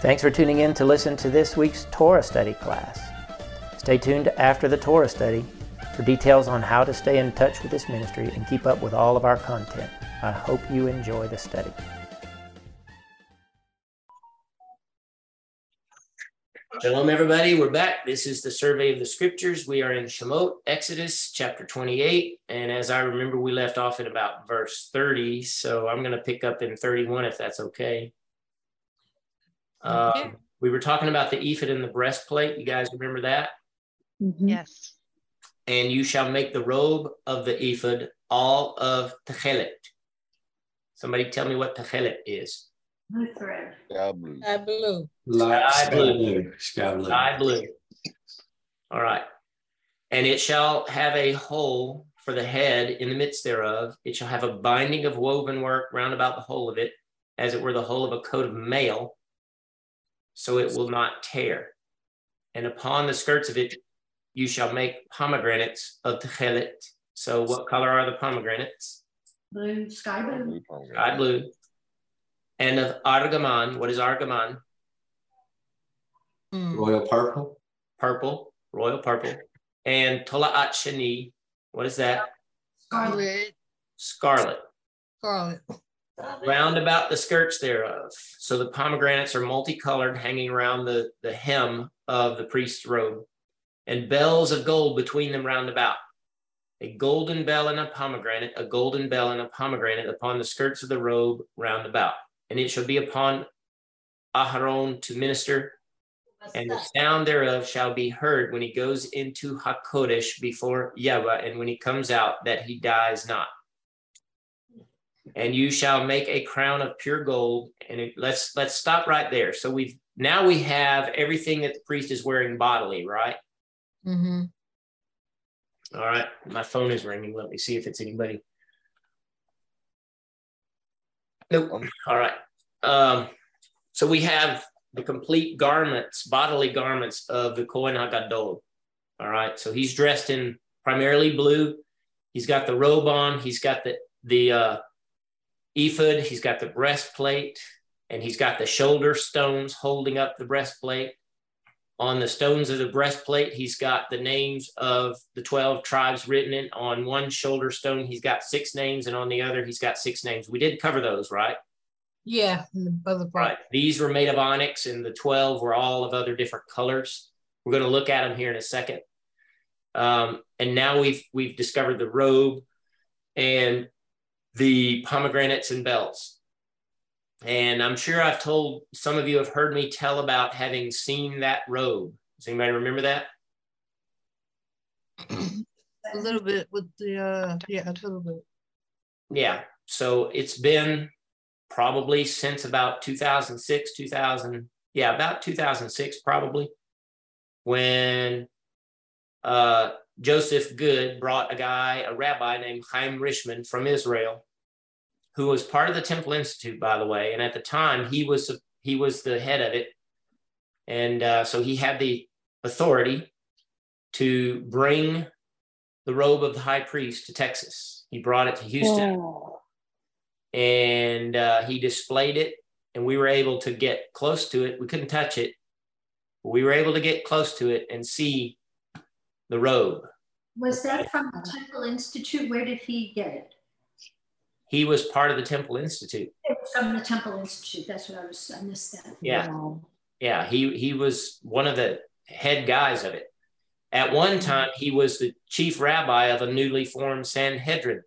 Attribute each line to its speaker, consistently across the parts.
Speaker 1: Thanks for tuning in to listen to this week's Torah study class. Stay tuned after the Torah study for details on how to stay in touch with this ministry and keep up with all of our content. I hope you enjoy the study.
Speaker 2: Shalom, everybody. We're back. This is the survey of the scriptures. We are in Shemot, Exodus chapter 28. And as I remember, we left off at about verse 30. So I'm going to pick up in 31 if that's okay.
Speaker 3: Okay.
Speaker 2: Um, we were talking about the ephod and the breastplate. You guys remember that?
Speaker 4: Mm-hmm.
Speaker 3: Yes.
Speaker 2: And you shall make the robe of the ephod all of techelet. Somebody tell me what techelet is.
Speaker 5: Blue thread.
Speaker 4: Sky blue.
Speaker 3: I blue.
Speaker 2: Sky
Speaker 6: sky
Speaker 2: blue.
Speaker 6: blue. Sky blue.
Speaker 2: Sky blue. All right. And it shall have a hole for the head in the midst thereof. It shall have a binding of woven work round about the whole of it, as it were the whole of a coat of mail, so it will not tear. And upon the skirts of it, you shall make pomegranates of techelet. So, what color are the pomegranates?
Speaker 5: Blue, sky blue.
Speaker 4: Blue.
Speaker 2: Sky blue. And of argaman. What is argaman?
Speaker 3: Mm.
Speaker 6: Royal purple.
Speaker 2: Purple, royal purple. And tola'at shani. What is that?
Speaker 5: Scarlet.
Speaker 2: Scarlet.
Speaker 3: Scarlet.
Speaker 2: Round about the skirts thereof. So the pomegranates are multicolored, hanging around the, the hem of the priest's robe, and bells of gold between them round about. A golden bell and a pomegranate, a golden bell and a pomegranate upon the skirts of the robe round about. And it shall be upon Aharon to minister, and the sound thereof shall be heard when he goes into Hakodesh before Yahweh, and when he comes out, that he dies not and you shall make a crown of pure gold. And it, let's let's stop right there. So we've now we have everything that the priest is wearing bodily right?
Speaker 3: Mm-hmm.
Speaker 2: all right. My phone is ringing. Let me see if it's anybody. Nope. All right. Um so we have the complete garments bodily garments of the Kohen Hagadol all right. So he's dressed in primarily blue. He's got the robe on. He's got the the uh ephod, he's got the breastplate, and he's got the shoulder stones holding up the breastplate. On the stones of the breastplate, he's got the names of the 12 tribes written in. On one shoulder stone, he's got six names, and on the other, he's got six names. We did cover those, right?
Speaker 3: Yeah. The.
Speaker 2: Right. These were made of onyx, and the 12 were all of other different colors. We're going to look at them here in a second. Um, and now we've we've discovered the robe and the pomegranates and bells. And I'm sure I've told some of you have heard me tell about having seen that robe. Does anybody remember that?
Speaker 3: A little bit with the uh yeah, a little bit.
Speaker 2: Yeah. So it's been probably since about 2006, 2000. Yeah, about 2006, probably, when uh, Joseph Good brought a guy, a rabbi named Chaim Richman from Israel, who was part of the Temple Institute, by the way. And at the time, he was he was the head of it, and uh, so he had the authority to bring the robe of the high priest to Texas. He brought it to Houston and uh, he displayed it and we were able to get close to it we couldn't touch it but we were able to get close to it and see the robe
Speaker 5: Was that from the Temple Institute? Where did he get it?
Speaker 2: he was part of the temple institute
Speaker 5: It was from the Temple Institute. That's what I was, I missed that.
Speaker 2: yeah yeah he he was one of the head guys of it at one time he was the chief rabbi of a newly formed sanhedrin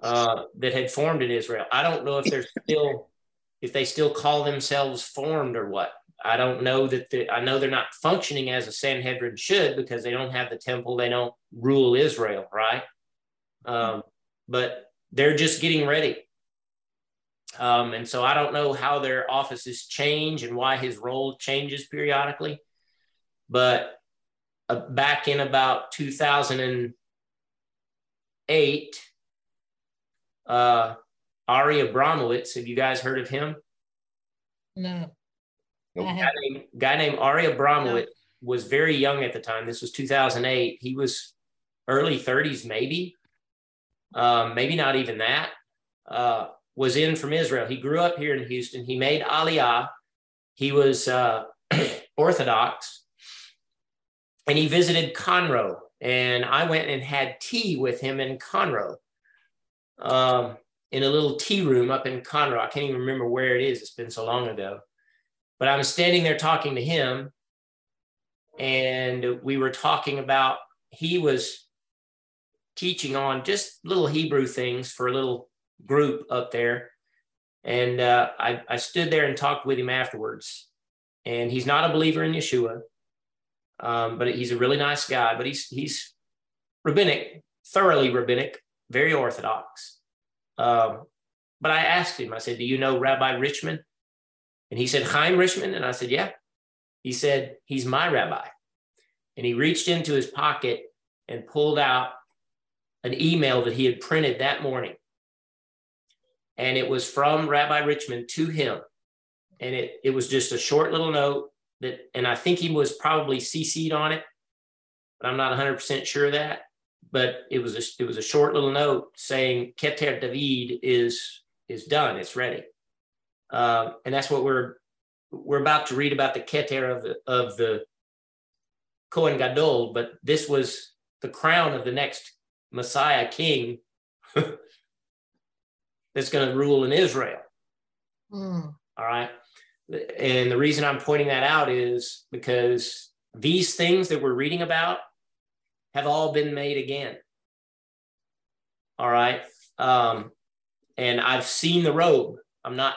Speaker 2: uh, that had formed in israel i don't know if they're still if they still call themselves formed or what i don't know that the, i know they're not functioning as a sanhedrin should because they don't have the temple they don't rule israel right um, but they're just getting ready um, and so I don't know how their offices change and why his role changes periodically. But uh, back in about 2008, uh, Ari Abramowitz, have you guys heard of him?
Speaker 3: No.
Speaker 4: Nope.
Speaker 3: I
Speaker 2: guy
Speaker 3: have
Speaker 2: named, guy named Ari Abramowitz was very young at the time. This was 2008. He was early 30s, maybe, um, maybe not even that. Uh, was in from Israel. He grew up here in Houston. He made Aliyah. he was uh, Orthodox, and he visited Conroe, and I went and had tea with him in Conroe, um, in a little tea room up in Conroe. I can't even remember where it is. It's been so long ago, but I was standing there talking to him, and we were talking about he was teaching on just little Hebrew things for a little group up there. And uh, I, I stood there and talked with him afterwards. And he's not a believer in Yeshua, um, but he's a really nice guy. But he's he's rabbinic, thoroughly rabbinic, very orthodox. Um, but I asked him, I said, "Do you know Rabbi Richman?" And he said, "Chaim Richman." And I said, "Yeah." He said, "He's my rabbi." And he reached into his pocket and pulled out an email that he had printed that morning. And it was from Rabbi Richman to him. And it, it was just a short little note that, and I think he was probably CC'd on it, but I'm not 100% sure of that. But it was a, it was a short little note saying Keter David is is done, it's ready, um, and that's what we're we're about to read about the Keter of the of the Kohen Gadol. But this was the crown of the next Messiah king that's going to rule in Israel.
Speaker 3: Mm.
Speaker 2: All right. And the reason I'm pointing that out is because these things that we're reading about have all been made again. All right. Um, and I've seen the robe. I'm not,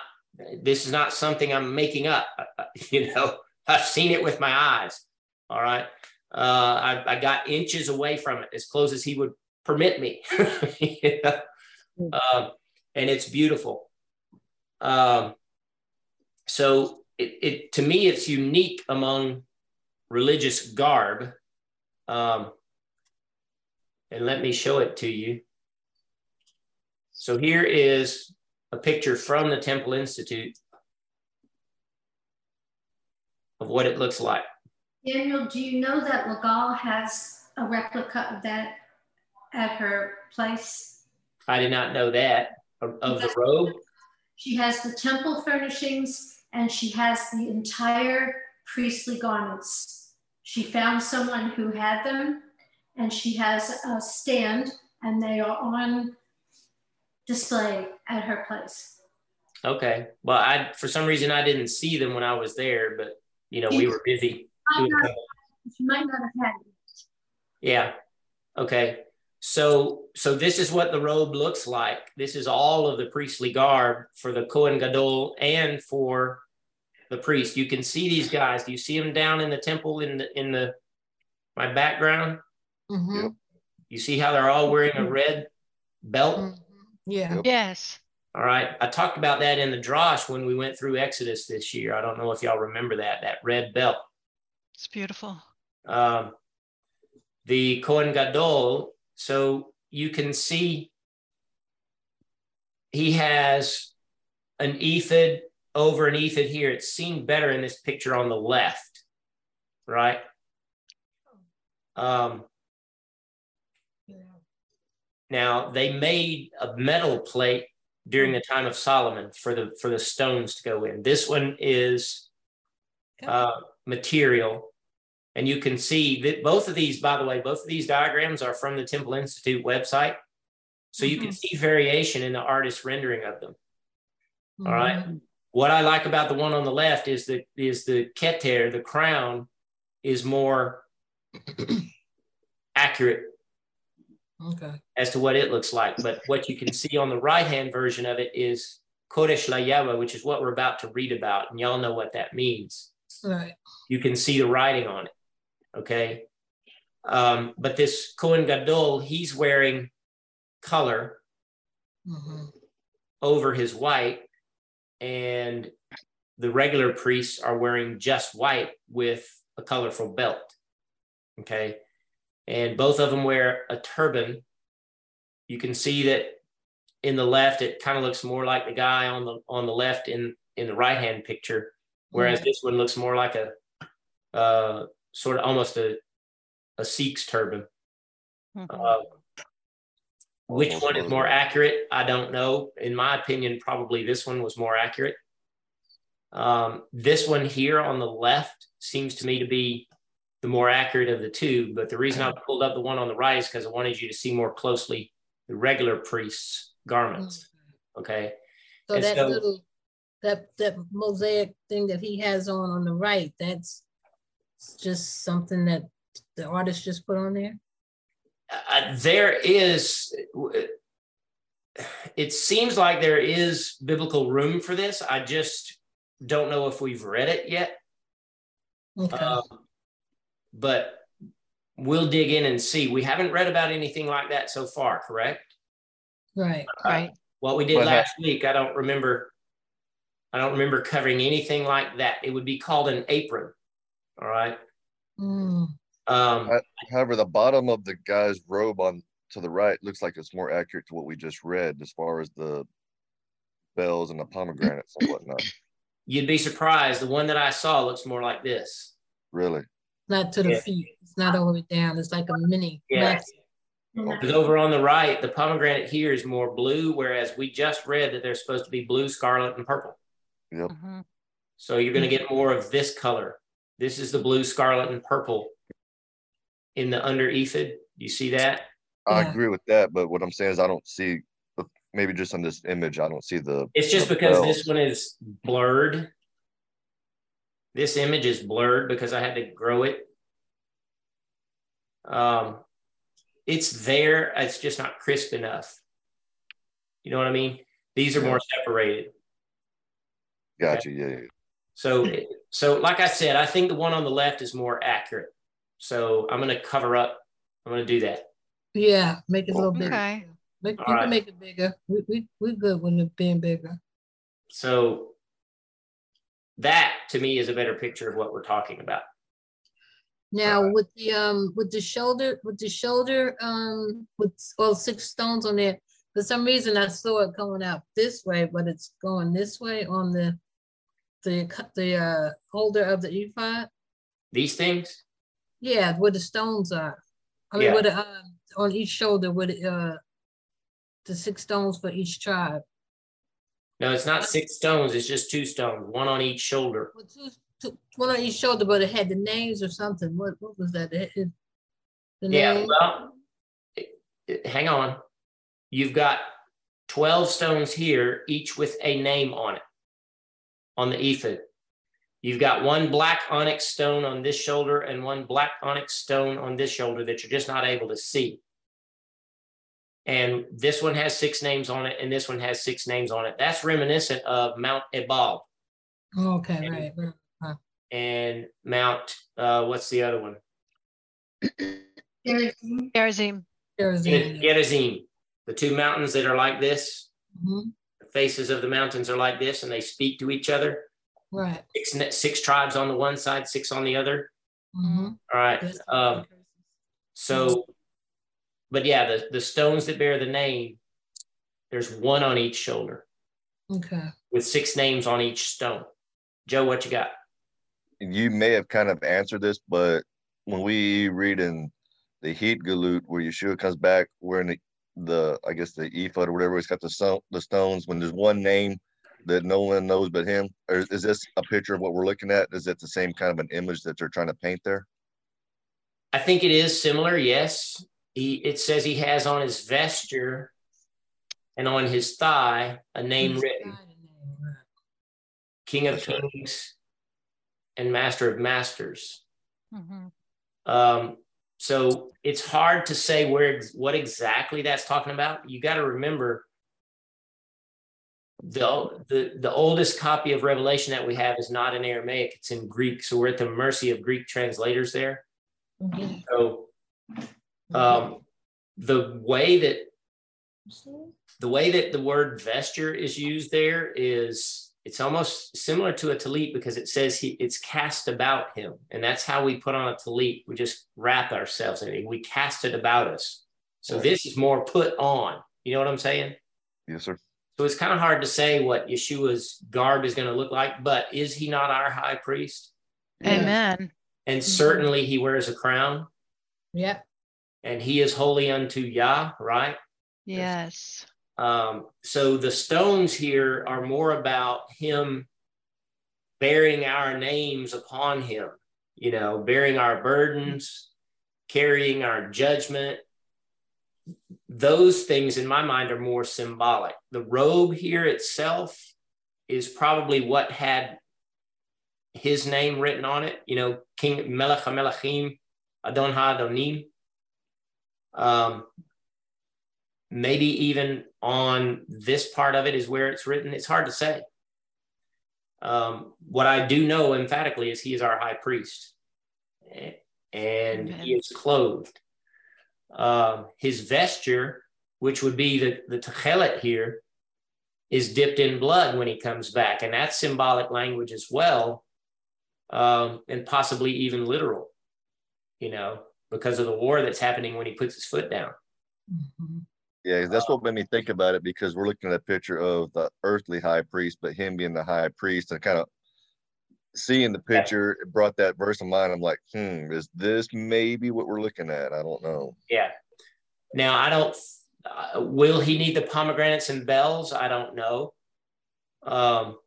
Speaker 2: this is not something I'm making up. You know, I've seen it with my eyes. All right. Uh, I, I got inches away from it, as close as he would permit me. you know? um, and it's beautiful. Um, so it, it, to me, it's unique among religious garb. Um, and let me show it to you. So here is a picture from the Temple Institute of what it looks like.
Speaker 5: Daniel, do you know that Legal has a replica of that at her place?
Speaker 2: I did not know that of, of the robe.
Speaker 5: She has the temple furnishings and she has the entire priestly garments. She found someone who had them and she has a stand and they are on display at her place.
Speaker 2: Okay. Well, I for some reason I didn't see them when I was there, but you know we were busy.
Speaker 5: Might not, she might not have had it.
Speaker 2: Yeah. Okay. So so this is what the robe looks like. This is all of the priestly garb for the Kohen Gadol and for the priest. You can see these guys. Do you see them down in the temple in the in the my background?
Speaker 3: hmm
Speaker 2: You see how they're all wearing a red belt?
Speaker 3: Mm-hmm. Yeah.
Speaker 4: Yes.
Speaker 2: All right. I talked about that in the Drash when we went through Exodus this year. I don't know if y'all remember that, that red belt.
Speaker 4: It's beautiful.
Speaker 2: Um, the Kohen Gadol, so you can see he has an ephod over an ephod here. It's seen better in this picture on the left, right? Um, now they made a metal plate during the time of Solomon for the for the stones to go in. This one is uh, material, and you can see that both of these, by the way, both of these diagrams are from the Temple Institute website, so you can
Speaker 3: Mhm.
Speaker 2: see variation in the artist's rendering of them. All right.
Speaker 3: Mhm.
Speaker 2: What I like about the one on the left is the is the keter, the crown, is more accurate
Speaker 3: Okay.
Speaker 2: as to what it looks like. But what you can see on the right hand version of it is Kodesh la Yahweh, which is what we're about to read about. And y'all know what that means.
Speaker 3: Right.
Speaker 2: You can see the writing on it. Okay. Um, but this Kohen Gadol, he's wearing color
Speaker 3: hmm
Speaker 2: over his white, and the regular priests are wearing just white with a colorful belt. Okay. And both of them wear a turban. You can see that in the left, it kind of looks more like the guy on the on the left in in the right hand picture, whereas
Speaker 3: Mhm.
Speaker 2: this one looks more like a uh, sort of almost a a Sikh's turban.
Speaker 4: Mhm.
Speaker 2: Uh, which one is more accurate? I don't know. In my opinion, probably this one was more accurate. Um, this one here on the left seems to me to be the more accurate of the two. But the reason I pulled up the one on the right is because I wanted you to see more closely the regular priest's garments. Okay.
Speaker 3: So
Speaker 2: And
Speaker 3: that
Speaker 2: so-
Speaker 3: little, that, that mosaic thing that he has on on the right, that's just something that the artist just put on there?
Speaker 2: Uh, there is, it seems like there is biblical room for this. I just don't know if we've read it yet.
Speaker 3: Okay,
Speaker 2: Um, but we'll dig in and see. We haven't read about anything like that so far, correct?
Speaker 3: right.
Speaker 4: Right.
Speaker 2: What we did
Speaker 6: What hap-
Speaker 2: last week, I don't remember. I don't remember covering anything like that. It would be called an apron. All right.
Speaker 3: Mm,
Speaker 2: Um,
Speaker 6: However, the bottom of the guy's robe on to the right looks like it's more accurate to what we just read as far as the bells and the pomegranates and whatnot.
Speaker 2: you'd be surprised. The one that I saw looks more like this.
Speaker 6: Really.
Speaker 3: Not to the
Speaker 2: Yeah.
Speaker 3: feet, it's not all the way down, it's like a mini.
Speaker 2: Yeah. Because over on the right, the pomegranate here is more blue, whereas we just read that they're supposed to be blue, scarlet, and purple.
Speaker 4: Mhm.
Speaker 2: So you're going to get more of this color. This is the blue, scarlet, and purple in the under ephod. You see that?
Speaker 6: I
Speaker 3: Yeah.
Speaker 6: agree with that, but what I'm saying is I don't see, the- maybe just on this image, I don't see the.
Speaker 2: It's just
Speaker 6: the
Speaker 2: because
Speaker 6: bells.
Speaker 2: this one is blurred. This image is blurred because I had to grow it. Um, it's there. It's just not crisp enough. You know what I mean? These are more separated.
Speaker 6: Gotcha, yeah, yeah.
Speaker 2: So, so like I said, I think the one on the left is more accurate. So I'm going to cover up. I'm going to do that.
Speaker 3: Yeah, make it a little bigger.
Speaker 4: Okay.
Speaker 3: Make, you
Speaker 2: All right.
Speaker 3: can make it bigger, we, we, we good with it being bigger.
Speaker 2: So that to me is a better picture of what we're talking about.
Speaker 3: Now with the um with the shoulder with the shoulder um with well six stones on there. For some reason I saw it going out this way, but it's going this way on the the the uh holder of the ephod.
Speaker 2: These things,
Speaker 3: Yeah, where the stones are. I mean,
Speaker 2: Yeah.
Speaker 3: where the uh, on each shoulder with uh the six stones for each tribe.
Speaker 2: No, it's not six stones. It's just two stones, one on each shoulder.
Speaker 3: Well, two, two, one on each shoulder, but it had the names or something. What what was that? It- it- the
Speaker 2: Yeah,
Speaker 3: name?
Speaker 2: well, it- hang on. You've got 12 stones here, each with a name on it on the ephod. You've got one black onyx stone on this shoulder and one black onyx stone on this shoulder that you're just not able to see. And this one has six names on it, and this one has six names on it. That's reminiscent of Mount Ebal
Speaker 3: Okay, right, right.
Speaker 2: and Mount, uh, what's the other one?
Speaker 5: There's-
Speaker 4: Gerizim.
Speaker 2: Gerizim. The two mountains that are like this,
Speaker 3: Mhm,
Speaker 2: the faces of the mountains are like this and they speak to each other.
Speaker 3: Right.
Speaker 2: Six, six tribes on the one side, six on the other.
Speaker 3: mhm.
Speaker 2: All right. Um, so, but yeah, the, the stones that bear the name, there's one on each shoulder
Speaker 3: Okay.
Speaker 2: with six names on each stone. Joe, what you got?
Speaker 6: You may have kind of answered this, but when we read in the Hitgalut where Yeshua comes back wearing the, the I guess the ephod or whatever, it's got the stone the stones. When there's one name that no one knows but him, or is this a picture of what we're looking at? Is it the same kind of an image that they're trying to paint there?
Speaker 2: I think it is similar. Yes. He, it says he has on his vesture and on his thigh a name
Speaker 3: His
Speaker 2: written.
Speaker 3: name.
Speaker 2: King of
Speaker 6: That's.
Speaker 2: Kings and Master of Masters.
Speaker 4: Mhm.
Speaker 2: Um, so it's hard to say where what exactly that's talking about. You got to remember the, the the oldest copy of Revelation that we have is not in Aramaic; it's in Greek. So we're at the mercy of Greek translators there.
Speaker 3: Mhm,
Speaker 2: So um, the way that the way that the word vesture is used there is it's almost similar to a talit because it says he it's cast about him. And that's how we put on a talit. We just wrap ourselves in it. We cast it about us. So
Speaker 6: Right.
Speaker 2: this is more put on. You know what i'm saying?
Speaker 6: Yes, sir.
Speaker 2: so it's kind of hard to say what yeshua's garb is going to look like but is he not our high priest?
Speaker 3: Yeah.
Speaker 4: Amen.
Speaker 2: and certainly he wears a crown.
Speaker 3: Yep.
Speaker 2: And he is holy unto yah right
Speaker 4: Yes.
Speaker 2: Um, so the stones here are more about him bearing our names upon him, you know, bearing our burdens, carrying our judgment. Those things in my mind are more symbolic. The robe here itself is probably what had his name written on it, you know, King Melech HaMelechim, Adon HaAdonim. Um, maybe even on this part of it is where it's written. It's hard to say. Um, what I do know emphatically is he is our high priest and Amen. he is clothed. Um, his vesture, which would be the, the techelet here, is dipped in blood when he comes back. And that's symbolic language as well, um, and possibly even literal, you know, because of the war that's happening when he puts his foot down.
Speaker 6: Mm-hmm. Yeah, that's what made me think about it because we're looking at a picture of the earthly high priest, but him being the high priest and kind of seeing the picture it brought that verse in mind. I'm like, hmm, is this maybe what we're looking at? I don't know.
Speaker 2: Yeah. Now I don't. Uh, will he need the pomegranates and bells? I don't know. Um,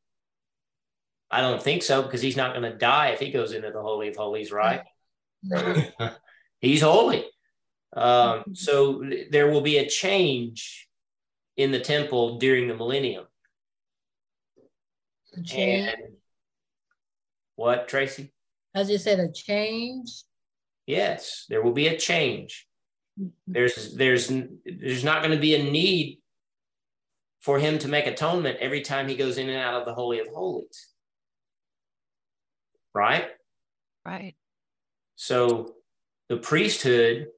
Speaker 2: I don't think so because he's not going to die if he goes into the holy of holies, right? he's holy. Um, so there will be a change in the temple during the millennium.
Speaker 3: A And
Speaker 2: what, Tracy?
Speaker 3: As you said, a change.
Speaker 2: Yes, there will be a change. Mm-hmm. There's there's there's not going to be a need for him to make atonement every time he goes in and out of the holy of holies. Right?
Speaker 4: Right.
Speaker 2: So the priesthood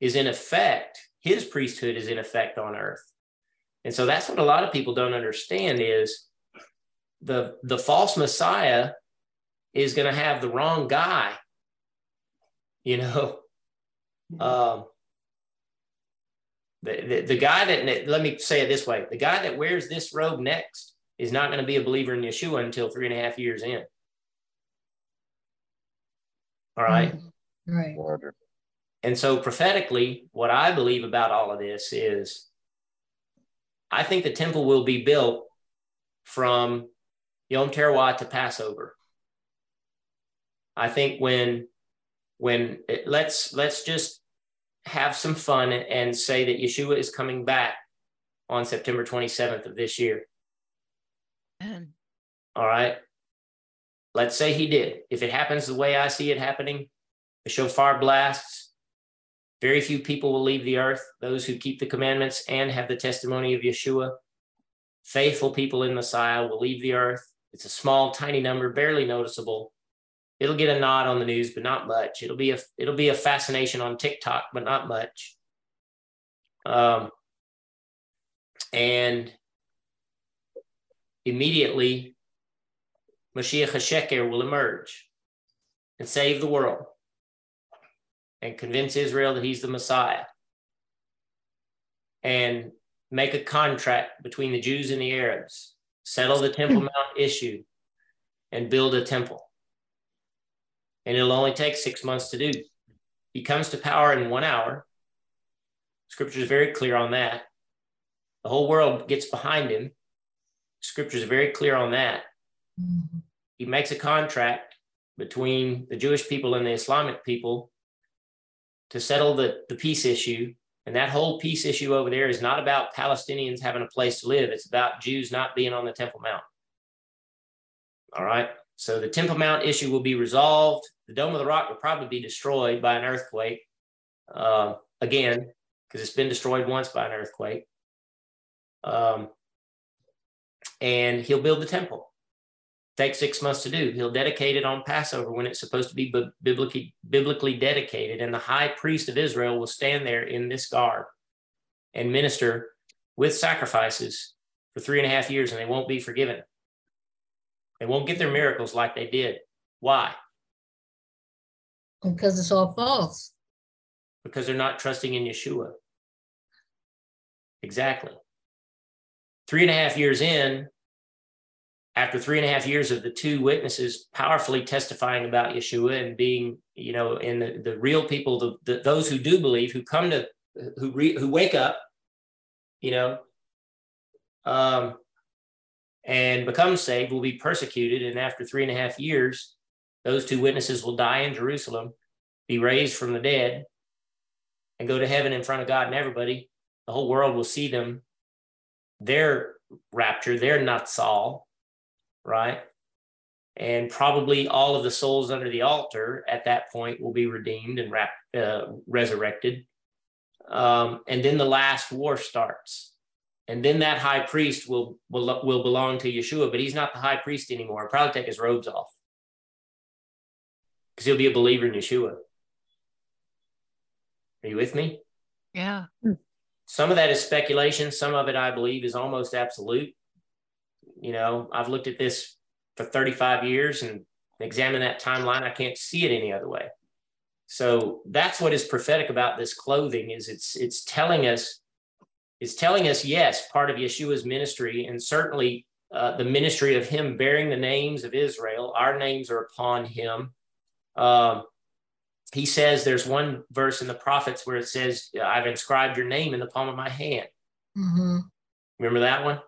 Speaker 2: is in effect, his priesthood is in effect on earth. And so that's what a lot of people don't understand is the the false messiah is going to have the wrong guy you know? Um the, the, the guy that let me say it this way the guy that wears this robe next is not going to be a believer in yeshua until three and a half years in. All right
Speaker 3: right
Speaker 2: and so prophetically, what I believe about all of this is I think the temple will be built from Yom Teruah to Passover. I think when when it, let's let's just have some fun and say that Yeshua is coming back on September 27th of this year.
Speaker 4: Amen.
Speaker 2: All right. Let's say he did. If it happens the way I see it happening, the shofar blasts, very few people will leave the earth, those who keep the commandments and have the testimony of Yeshua. Faithful people in Messiah will leave the earth. It's a small, tiny number, barely noticeable. It'll get a nod on the news, but not much. It'll be a it'll be a fascination on TikTok, but not much. Um, and immediately, Mashiach HaSheker will emerge and save the world and convince Israel that he's the Messiah and make a contract between the Jews and the Arabs, settle the Temple Mount issue, and build a temple. And it'll only take six months to do. He comes to power in one hour. Scripture is very clear on that. The whole world gets behind him. Scripture is very clear on that. Mm-hmm. He makes a contract between the Jewish people and the Islamic people to settle the, the peace issue. And that whole peace issue over there is not about Palestinians having a place to live. It's about Jews not being on the Temple Mount. All right. So the Temple Mount issue will be resolved. The Dome of the Rock will probably be destroyed by an earthquake uh, again, because it's been destroyed once by an earthquake. Um, and he'll build the temple take six months to do. He'll dedicate it on Passover when it's supposed to be biblically, biblically dedicated. And the high priest of Israel will stand there in this garb and minister with sacrifices for three and a half years, and they won't be forgiven. They won't get their miracles like they did. Why?
Speaker 3: Because it's all false.
Speaker 2: Because they're not trusting in Yeshua. Exactly. Three and a half years in, after three and a half years of the two witnesses powerfully testifying about Yeshua and being, you know, in the, the real people, the, the, those who do believe, who come to, who re, who wake up, you know, um, and become saved will be persecuted. And after three and a half years, those two witnesses will die in Jerusalem, be raised from the dead, and go to heaven in front of God and everybody. The whole world will see them, their rapture, their Natsal, right? And probably all of the souls under the altar at that point will be redeemed and rap, uh, resurrected. Um, and then the last war starts. And then that high priest will, will, will belong to Yeshua, but he's not the high priest anymore. He'll probably take his robes off because he'll be a believer in Yeshua. Are you with me?
Speaker 4: Yeah.
Speaker 2: Some of that is speculation. Some of it, I believe, is almost absolute. You know, I've looked at this for 35 years and examined that timeline. I can't see it any other way. So that's what is prophetic about this clothing is it's it's telling us it's telling us yes part of Yeshua's ministry and certainly uh, the ministry of him bearing the names of Israel. Our names are upon him. Um, he says there's one verse in the prophets where it says, I've inscribed your name in the palm of my hand.
Speaker 3: Mm-hmm.
Speaker 2: Remember that one?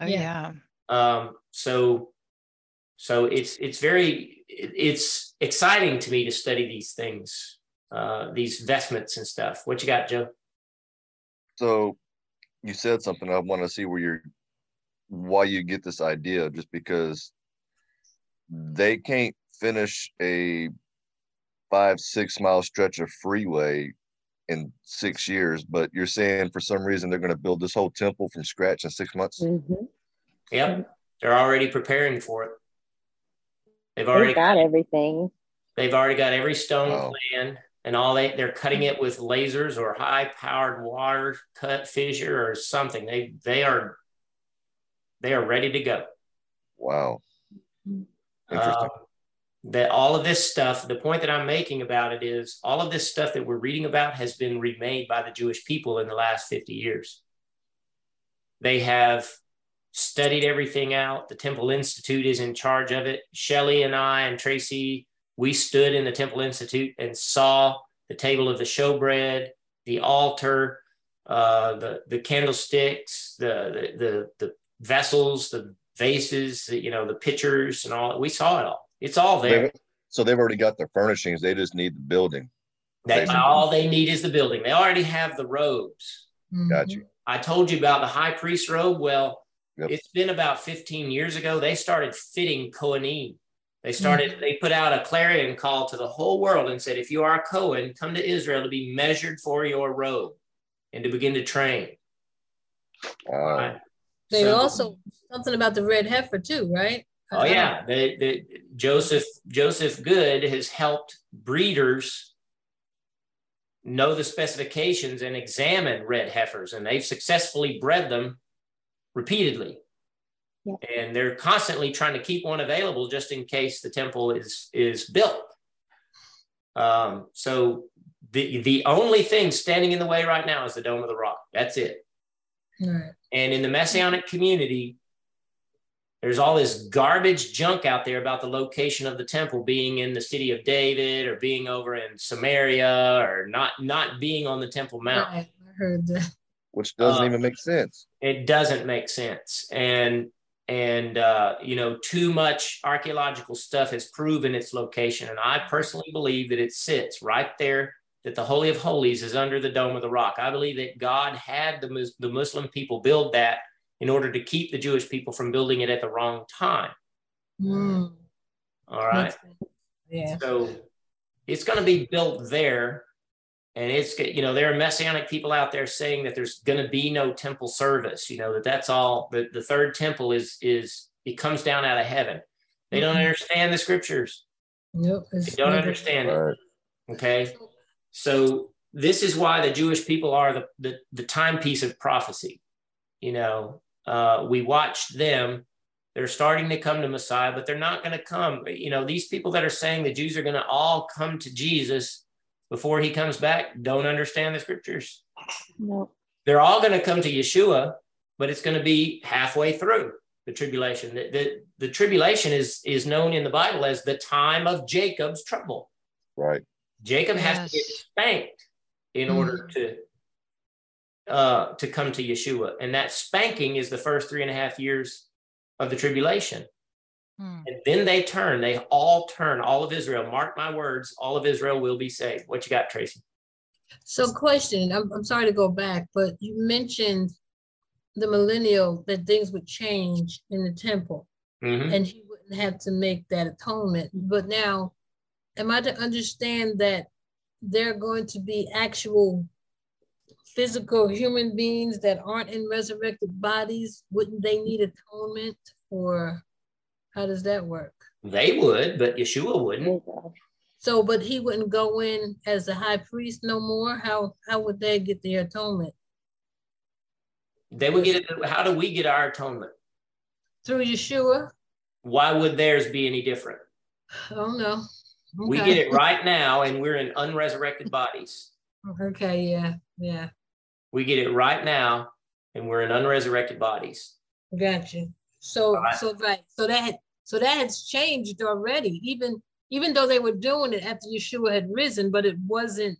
Speaker 4: Oh,
Speaker 3: Yeah.
Speaker 4: yeah.
Speaker 2: Um, so, so it's, it's very, it's exciting to me to study these things, uh, these vestments and stuff. What you got, Joe?
Speaker 6: So you said something. I want to see where you're, why you get this idea, just because they can't finish a five, six mile stretch of freeway in six years, but you're saying for some reason they're going to build this whole temple from scratch in six months?
Speaker 7: Mhm.
Speaker 2: Yep. They're already preparing for it. They've
Speaker 7: They've
Speaker 2: already,
Speaker 7: got everything.
Speaker 2: they've already got every stone
Speaker 6: Wow.
Speaker 2: planned and all they, they're cutting it with lasers or high powered water cut fissure or something. They, they are, they are ready to go.
Speaker 6: Wow. Interesting.
Speaker 2: Uh, that all of this stuff, the point that I'm making about it is all of this stuff that we're reading about has been remade by the Jewish people in the last 50 years. They have studied everything out. The Temple Institute is in charge of it. Shelley and I and Tracy, we stood in the Temple Institute and saw the table of the showbread, the altar, uh, the the candlesticks, the, the the the vessels, the vases, the, you know, the pitchers and all. We saw it all. It's all there.
Speaker 6: They've- So they've already got the furnishings. They just need the building.
Speaker 2: That all they need is the building. They already have the robes.
Speaker 6: Got
Speaker 3: Mhm.
Speaker 6: you.
Speaker 2: I told you about the high priest robe. Well,
Speaker 6: Yep.
Speaker 2: it's been about 15 years ago. They started fitting Kohanim. They started, mm-hmm. they put out a clarion call to the whole world and said, if you are a Cohen, come to Israel to be measured for your robe and to begin to train.
Speaker 6: Wow.
Speaker 2: Right?
Speaker 3: They
Speaker 2: So-
Speaker 3: also, something about the red heifer too, right?
Speaker 2: Oh uh-huh. yeah, the, the Joseph Joseph Good has helped breeders know the specifications and examine red heifers, and they've successfully bred them repeatedly.
Speaker 7: Yeah.
Speaker 2: And they're constantly trying to keep one available just in case the temple is is built. Um, so the the only thing standing in the way right now is the Dome of the Rock. That's it.
Speaker 3: Right.
Speaker 2: And in the messianic community, there's all this garbage junk out there about the location of the temple being in the city of David or being over in Samaria or not not being on the Temple Mount.
Speaker 3: Right. I heard that.
Speaker 6: Which doesn't
Speaker 2: Uh,
Speaker 6: even make sense.
Speaker 2: It doesn't make sense. And and uh, you know, too much archaeological stuff has proven its location. And I personally believe that it sits right there, that the Holy of Holies is under the Dome of the Rock. I believe that God had the, Mus- the Muslim people build that in order to keep the Jewish people from building it at the wrong time.
Speaker 3: Mm,
Speaker 2: All right.
Speaker 3: Yeah.
Speaker 2: So it's going to be built there. And it's, you know, there are messianic people out there saying that there's going to be no temple service, you know, that that's all, the, the third temple is, is, it comes down out of heaven. They don't
Speaker 3: Mhm.
Speaker 2: understand the scriptures.
Speaker 3: Nope.
Speaker 2: They don't understand it. Okay. So this is why the Jewish people are the, the, the timepiece of prophecy. You know, uh, we watched them. They're starting to come to Messiah, but they're not going to come. You know, these people that are saying the Jews are going to all come to Jesus before he comes back don't understand the scriptures.
Speaker 7: No.
Speaker 2: They're all going to come to Yeshua, but it's going to be halfway through the tribulation. The, the, the tribulation is, is known in the Bible as the time of Jacob's trouble.
Speaker 6: Right.
Speaker 2: Jacob has to get spanked in order to uh, to come to Yeshua, and that spanking is the first three and a half years of the tribulation.
Speaker 4: Hmm.
Speaker 2: And then they turn, they all turn, all of Israel. Mark my words, all of Israel will be saved. What you got, Tracy?
Speaker 3: So question, I'm, I'm sorry to go back, but you mentioned the millennial, that things would change in the temple
Speaker 2: Mhm.
Speaker 3: and he wouldn't have to make that atonement. But now, am I to understand that there are going to be actual physical human beings that aren't in resurrected bodies? Wouldn't they need atonement or how does that work?
Speaker 2: They would, but Yeshua wouldn't.
Speaker 3: So, but he wouldn't go in as the high priest no more? How, how would they get the atonement?
Speaker 2: They would get it. How do we get our atonement?
Speaker 3: Through Yeshua?
Speaker 2: Why would theirs be any different?
Speaker 3: Oh, I don't know.
Speaker 2: We get it right now, and we're in unresurrected bodies.
Speaker 3: Okay, yeah, yeah,
Speaker 2: We get it right now, and we're in unresurrected bodies.
Speaker 3: gotcha. So,
Speaker 2: Alright.
Speaker 3: so right, so that, so that has changed already, even, even though they were doing it after Yeshua had risen, but it wasn't,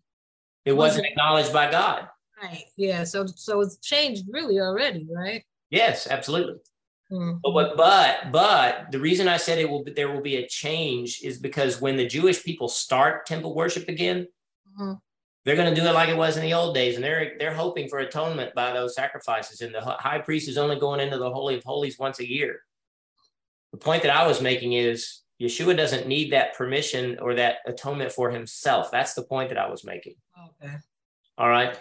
Speaker 2: It wasn't
Speaker 3: Wasn't-
Speaker 2: acknowledged by God.
Speaker 3: right, yeah, so, so it's changed really already, right?
Speaker 2: Yes, absolutely.
Speaker 3: Hmm,
Speaker 2: But but but the reason I said it will be, there will be a change is because when the Jewish people start temple worship again,
Speaker 3: mhm,
Speaker 2: they're going to do it like it was in the old days, and they're they're hoping for atonement by those sacrifices. And the high priest is only going into the holy of holies once a year. The point that I was making is Yeshua doesn't need that permission or that atonement for himself. That's the point that I was making.
Speaker 3: Okay.
Speaker 2: All right.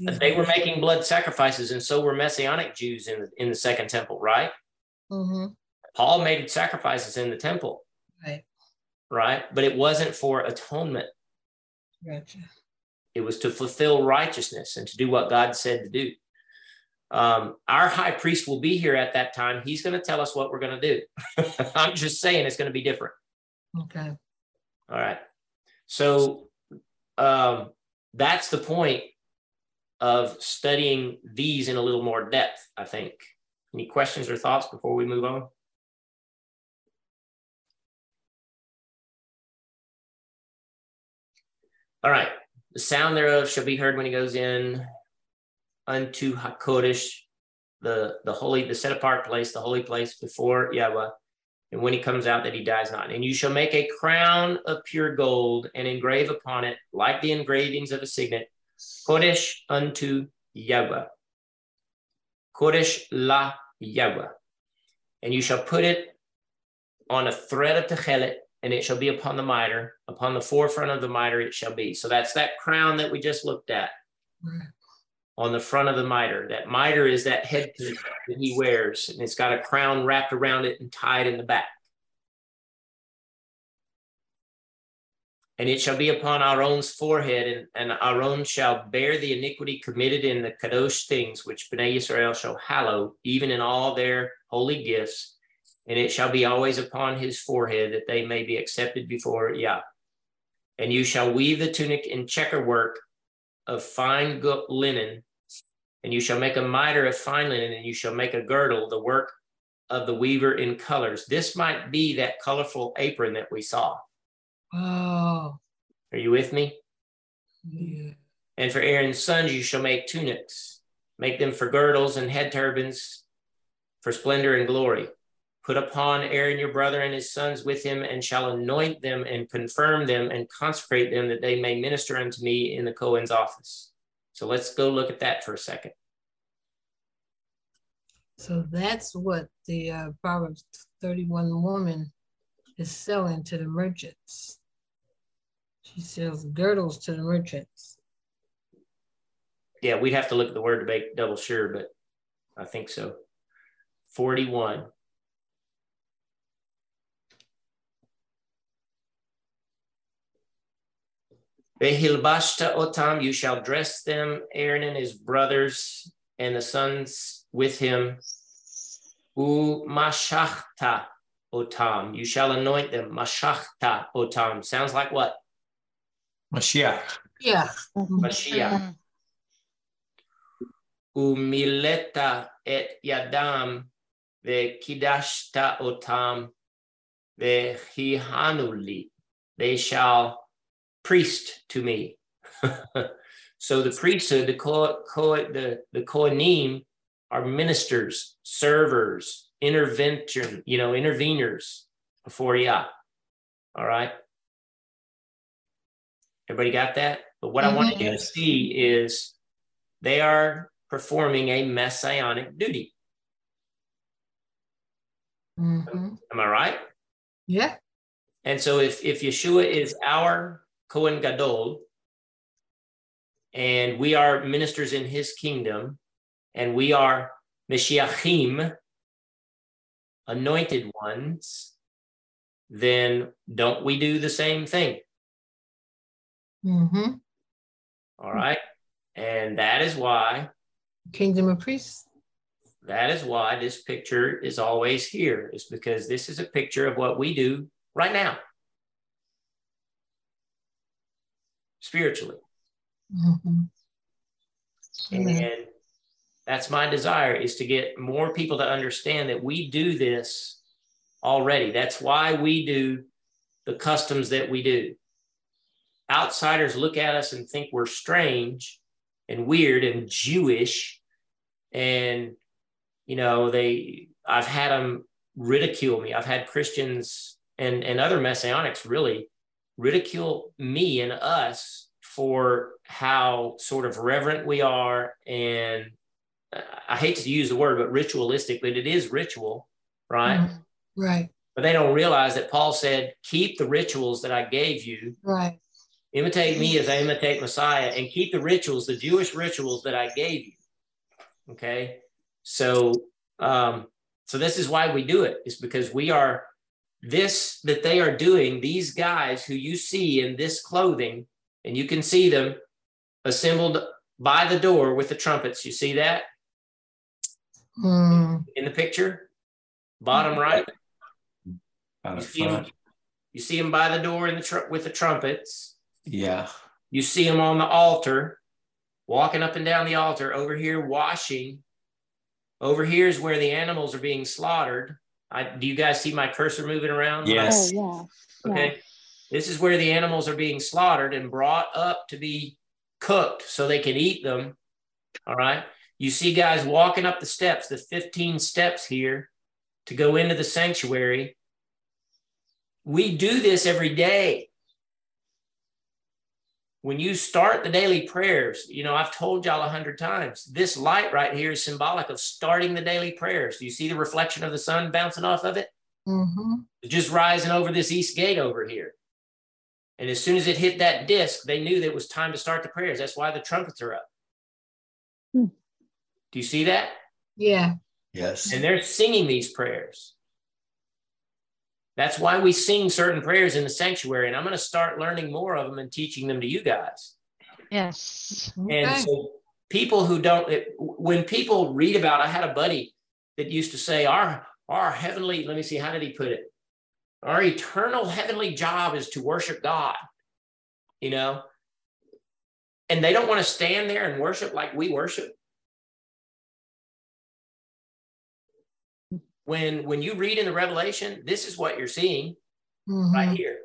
Speaker 2: They were making blood sacrifices, and so were Messianic Jews in the, in the second temple, right?
Speaker 3: Mm-hmm,
Speaker 2: Paul made sacrifices in the temple,
Speaker 3: right,
Speaker 2: right? But it wasn't for atonement.
Speaker 3: gotcha.
Speaker 2: It was to fulfill righteousness and to do what God said to do. Um, our high priest will be here at that time. He's going to tell us what we're going to do. I'm just saying it's going to be different.
Speaker 3: Okay,
Speaker 2: All right. So um, that's the point of studying these in a little more depth, I think. Any questions or thoughts before we move on? All right. The sound thereof shall be heard when he goes in unto Hakodesh, the, the holy, the set apart place, the holy place before Yahweh and when he comes out that he dies not. And you shall make a crown of pure gold and engrave upon it, like the engravings of a signet, Kodesh unto Yahweh. Kodesh la Yahweh. And you shall put it on a thread of techelet, and it shall be upon the mitre. Upon the forefront of the mitre it shall be. So that's that crown that we just looked at
Speaker 3: Right.
Speaker 2: On the front of the mitre. That mitre is that headpiece that he wears, and it's got a crown wrapped around it and tied in the back. And it shall be upon Aaron's forehead, and, and Aaron shall bear the iniquity committed in the kadosh things which Bnei Israel shall hallow, even in all their holy gifts. And it shall be always upon his forehead, that they may be accepted before Yah. And you shall weave the tunic in checker work of fine linen, and you shall make a mitre of fine linen, and you shall make a girdle, the work of the weaver in colors. This might be that colorful apron that we saw.
Speaker 3: Oh,
Speaker 2: Are you with me?
Speaker 3: yeah,
Speaker 2: And for Aaron's sons, you shall make tunics, make them for girdles and head turbans for splendor and glory. Put upon Aaron your brother and his sons with him, and shall anoint them and confirm them and consecrate them that they may minister unto me in the Cohen's office. So let's go look at that for a second.
Speaker 3: so that's what the uh, Proverbs thirty-one woman is selling to the merchants. She sells girdles to the merchants.
Speaker 2: Yeah, we'd have to look at the word to make double sure, but I think so. 41. Behilbashta otam, you shall dress them, Aaron and his brothers and the sons with him. U mashachta otam, you shall anoint them. Mashachta otam sounds like what?
Speaker 8: Mashiach.
Speaker 3: Yeah.
Speaker 2: Mashiach. Umileta et yadam ve'kidashta otam ve'chihanuli. They shall priest to me. so the priesthood, the ko, ko, the the kohanim are ministers, servers, intervention, you know, interveners before Yah. All right. Everybody got that? But what I want you to see is they are performing a messianic duty.
Speaker 3: Mhm.
Speaker 2: Am I right?
Speaker 3: Yeah.
Speaker 2: And so if if Yeshua is our Kohen Gadol, and we are ministers in his kingdom, and we are Mashiachim, anointed ones, then don't we do the same thing?
Speaker 3: hmm
Speaker 2: All right. And that is why,
Speaker 3: Kingdom of priests.
Speaker 2: that is why this picture is always here, is because this is a picture of what we do right now, spiritually.
Speaker 3: Mhm. Amen.
Speaker 2: And that's my desire is to get more people to understand that we do this already. That's why we do the customs that we do. Outsiders look at us and think we're strange and weird and Jewish. And, you know, they, I've had them ridicule me. I've had Christians and, and other messianics really ridicule me and us for how sort of reverent we are and I hate to use the word, but ritualistic, but it is ritual, right?
Speaker 3: Mhm. Right.
Speaker 2: But they don't realize that Paul said, keep the rituals that I gave you,
Speaker 3: Right.
Speaker 2: imitate me as I imitate Messiah, and keep the rituals, the Jewish rituals that I gave you. Okay. So um, so this is why we do it, is because we are this that they are doing, these guys who you see in this clothing, and you can see them assembled by the door with the trumpets. You see that?
Speaker 3: Mm.
Speaker 2: in the picture, bottom right. You see them. You see them by the door in the tr- with the trumpets.
Speaker 8: Yeah.
Speaker 2: You see them on the altar, walking up and down the altar. Over here, washing. Over here is where the animals are being slaughtered. I, do you guys see my cursor moving around?
Speaker 8: Yes.
Speaker 7: Oh, yeah.
Speaker 2: Okay. This is where the animals are being slaughtered and brought up to be cooked so they can eat them. All right. You see guys walking up the steps, the 15 steps here to go into the sanctuary. We do this every day. When you start the daily prayers, you know, I've told y'all a hundred times, this light right here is symbolic of starting the daily prayers. Do you see the reflection of the sun bouncing off of it?
Speaker 3: hmm
Speaker 2: just rising over this east gate over here. And as soon as it hit that disc, they knew that it was time to start the prayers. That's why the trumpets are up.
Speaker 7: Hmm.
Speaker 2: Do you see that?
Speaker 3: Yeah.
Speaker 8: Yes.
Speaker 2: And they're singing these prayers. That's why we sing certain prayers in the sanctuary. And I'm going to start learning more of them and teaching them to you guys.
Speaker 4: Yes.
Speaker 2: And so people who don't, it, when people read about, I had a buddy that used to say, our, our heavenly, let me see, how did he put it? Our eternal heavenly job is to worship God, you know? And they don't want to stand there and worship like we worship. When, when you read in the Revelation, this is what you're seeing
Speaker 3: Mhm.
Speaker 2: right here.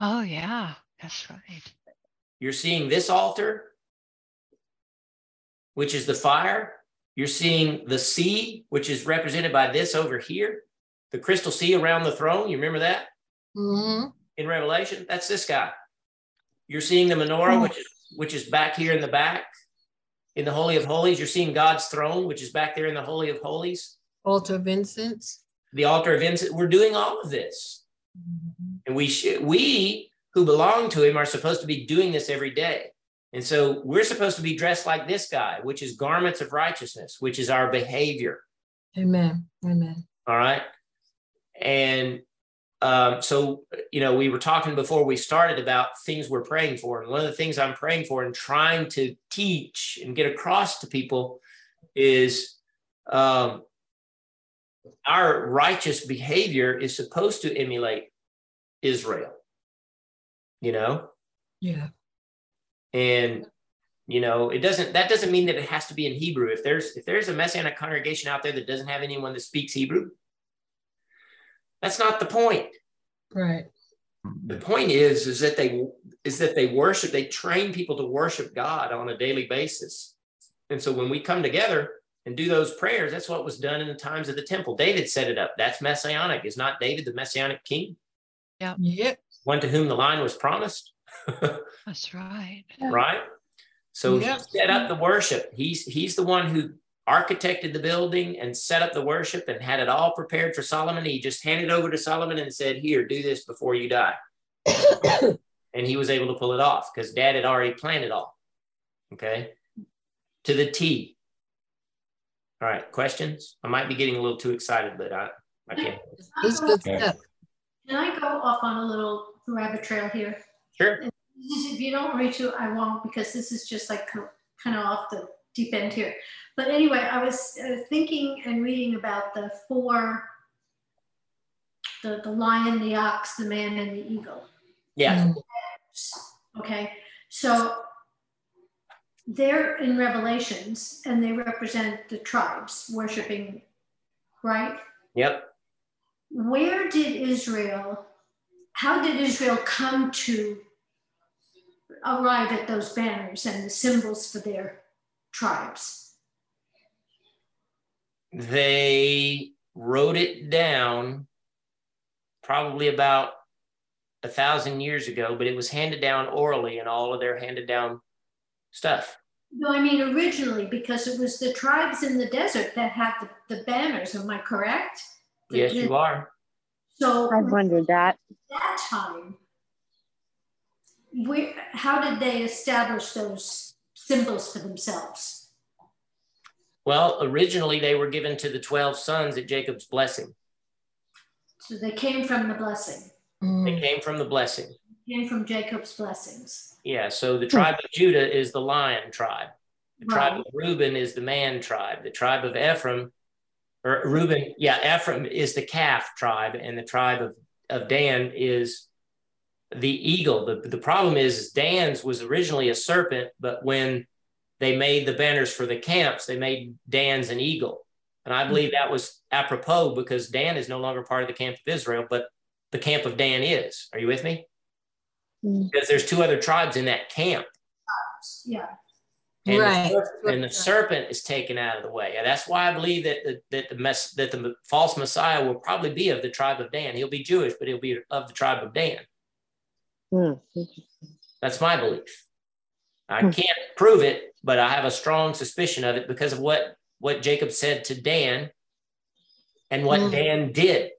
Speaker 4: Oh, yeah. That's right.
Speaker 2: You're seeing this altar, which is the fire. You're seeing the sea, which is represented by this over here, the crystal sea around the throne. You remember that
Speaker 3: Mhm.
Speaker 2: in Revelation? That's this guy. You're seeing the menorah, which is which is back here in the back in the Holy of Holies. You're seeing God's throne, which is back there in the Holy of Holies.
Speaker 3: Altar of incense.
Speaker 2: The altar of incense. We're doing all of this.
Speaker 3: Mhm.
Speaker 2: And we should, we who belong to him are supposed to be doing this every day. And so we're supposed to be dressed like this guy, which is garments of righteousness, which is our behavior.
Speaker 3: Amen. Amen.
Speaker 2: All right. And um, so, you know, we were talking before we started about things we're praying for. And one of the things I'm praying for and trying to teach and get across to people is um, our righteous behavior is supposed to emulate Israel, you know?
Speaker 3: Yeah.
Speaker 2: and you know it doesn't that doesn't mean that it has to be in hebrew if there's if there's a messianic congregation out there that doesn't have anyone that speaks hebrew that's not the point
Speaker 3: Right.
Speaker 2: the point is is that they is that they worship they train people to worship god on a daily basis and so when we come together and do those prayers. That's what was done in the times of the temple. David set it up. That's messianic. Is not David the messianic king?
Speaker 3: Yep.
Speaker 2: One to whom the line was promised,
Speaker 4: That's right.
Speaker 2: right? So
Speaker 3: Yeah.
Speaker 2: he set up the worship. He's he's the one who architected the building and set up the worship and had it all prepared for Solomon. He just handed over to Solomon and said, "Here, do this before you die." and he was able to pull it off because Dad had already planned it all. Okay, to the T. All right, questions? I might be getting a little too excited, but I I can't.
Speaker 3: This good stuff.
Speaker 5: Can I go off on a little rabbit trail here?
Speaker 2: Sure.
Speaker 5: If you don't read to, I won't because this is just like kind of off the deep end here. But anyway, I was uh, thinking and reading about the four, the, the lion, the ox, the man, and the eagle.
Speaker 2: Yeah.
Speaker 5: Okay, so they're in Revelations and they represent the tribes worshiping, right?
Speaker 2: Yep.
Speaker 5: where did Israel, how did Israel come to arrive at those banners and the symbols for their tribes?
Speaker 2: They wrote it down probably about a thousand years ago, but it was handed down orally and all of their handed down stuff.
Speaker 5: No, I mean originally, because it was the tribes in the desert that had the, the banners, am I correct? The-
Speaker 2: Yes,
Speaker 5: the-
Speaker 2: you are.
Speaker 5: So
Speaker 7: I've wondered that.
Speaker 5: At that time, where, how did they establish those symbols for themselves?
Speaker 2: Well, originally they were given to the 12 sons at Jacob's blessing.
Speaker 5: So they came from the blessing,
Speaker 2: They
Speaker 3: Mm.
Speaker 2: came from the blessing.
Speaker 5: Came from Jacob's blessings.
Speaker 2: Yeah, so the tribe of Judah is the lion tribe. The tribe of Reuben is the man tribe. The tribe of Ephraim, or Reuben, yeah, Ephraim is the calf tribe, and the tribe of, of Dan is the eagle. The, the problem is Dan's was originally a serpent, but when they made the banners for the camps, they made Dan's an eagle. And I believe that was apropos because Dan is no longer part of the camp of Israel, but the camp of Dan is. Are you with me?
Speaker 7: Mm.
Speaker 2: Because there's two other tribes in that camp.
Speaker 5: Yeah.
Speaker 2: And,
Speaker 3: Right.
Speaker 2: the, serpent, and the serpent is taken out of the way. And that's why I believe that the, that the mess that the false Messiah will probably be of the tribe of Dan. He'll be Jewish, but he'll be of the tribe of Dan.
Speaker 7: Hmm.
Speaker 2: That's my belief. I
Speaker 7: Hmm.
Speaker 2: can't prove it, but I have a strong suspicion of it because of what what Jacob said to Dan and what
Speaker 3: Hmm.
Speaker 2: Dan did.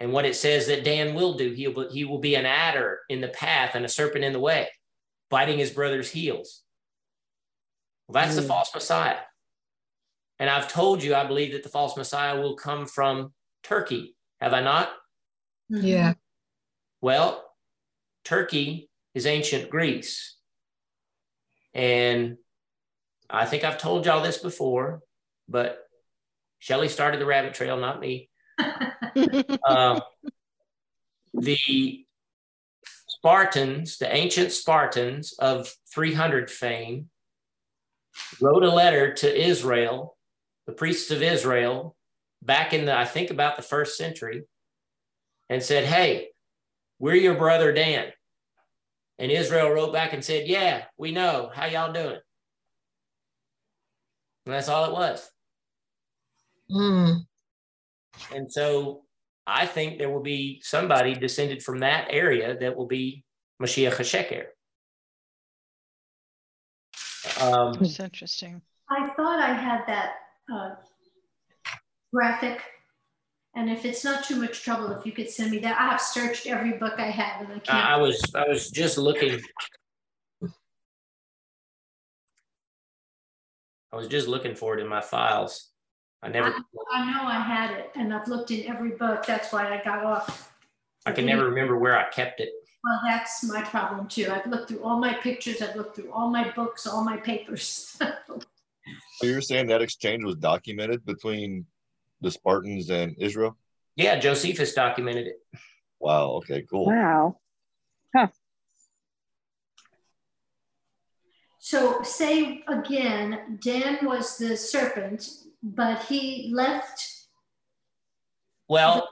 Speaker 2: And what it says that Dan will do, he will, he will be an adder in the path and a serpent in the way, biting his brother's heels. Well, that's the
Speaker 7: Hmm.
Speaker 2: false Messiah. And I've told you, I believe that the false Messiah will come from Turkey. Have I not?
Speaker 3: Yeah.
Speaker 2: Well, Turkey is ancient Greece. And I think I've told y'all this before, but Shelley started the rabbit trail, not me. Um, the Spartans, the ancient Spartans of 300 fame, wrote a letter to Israel, the priests of Israel, back in the, I think about the first century, and said, Hey, we're your brother Dan. And Israel wrote back and said, Yeah, we know. How y'all doing? And that's all it was.
Speaker 3: Mm.
Speaker 2: And so I think there will be somebody descended from that area that will be Mashiach HaSheker. Um,
Speaker 4: It's interesting.
Speaker 5: I thought I had that uh, graphic. And if it's not too much trouble, if you could send me that, I have searched every book I have and I
Speaker 2: I,
Speaker 5: can't.
Speaker 2: I was I was just looking. I was just looking for it in my files. I never
Speaker 5: I know I had it and I've looked in every book. That's why I got off.
Speaker 2: I can never remember where I kept it.
Speaker 5: Well, that's my problem too. I've looked through all my pictures, I've looked through all my books, all my papers.
Speaker 6: So you're saying that exchange was documented between the Spartans and Israel?
Speaker 2: Yeah, Josephus documented it.
Speaker 6: Wow. Okay. Cool.
Speaker 7: Wow. Huh.
Speaker 5: So say again, Dan was the serpent, but he left
Speaker 2: Well,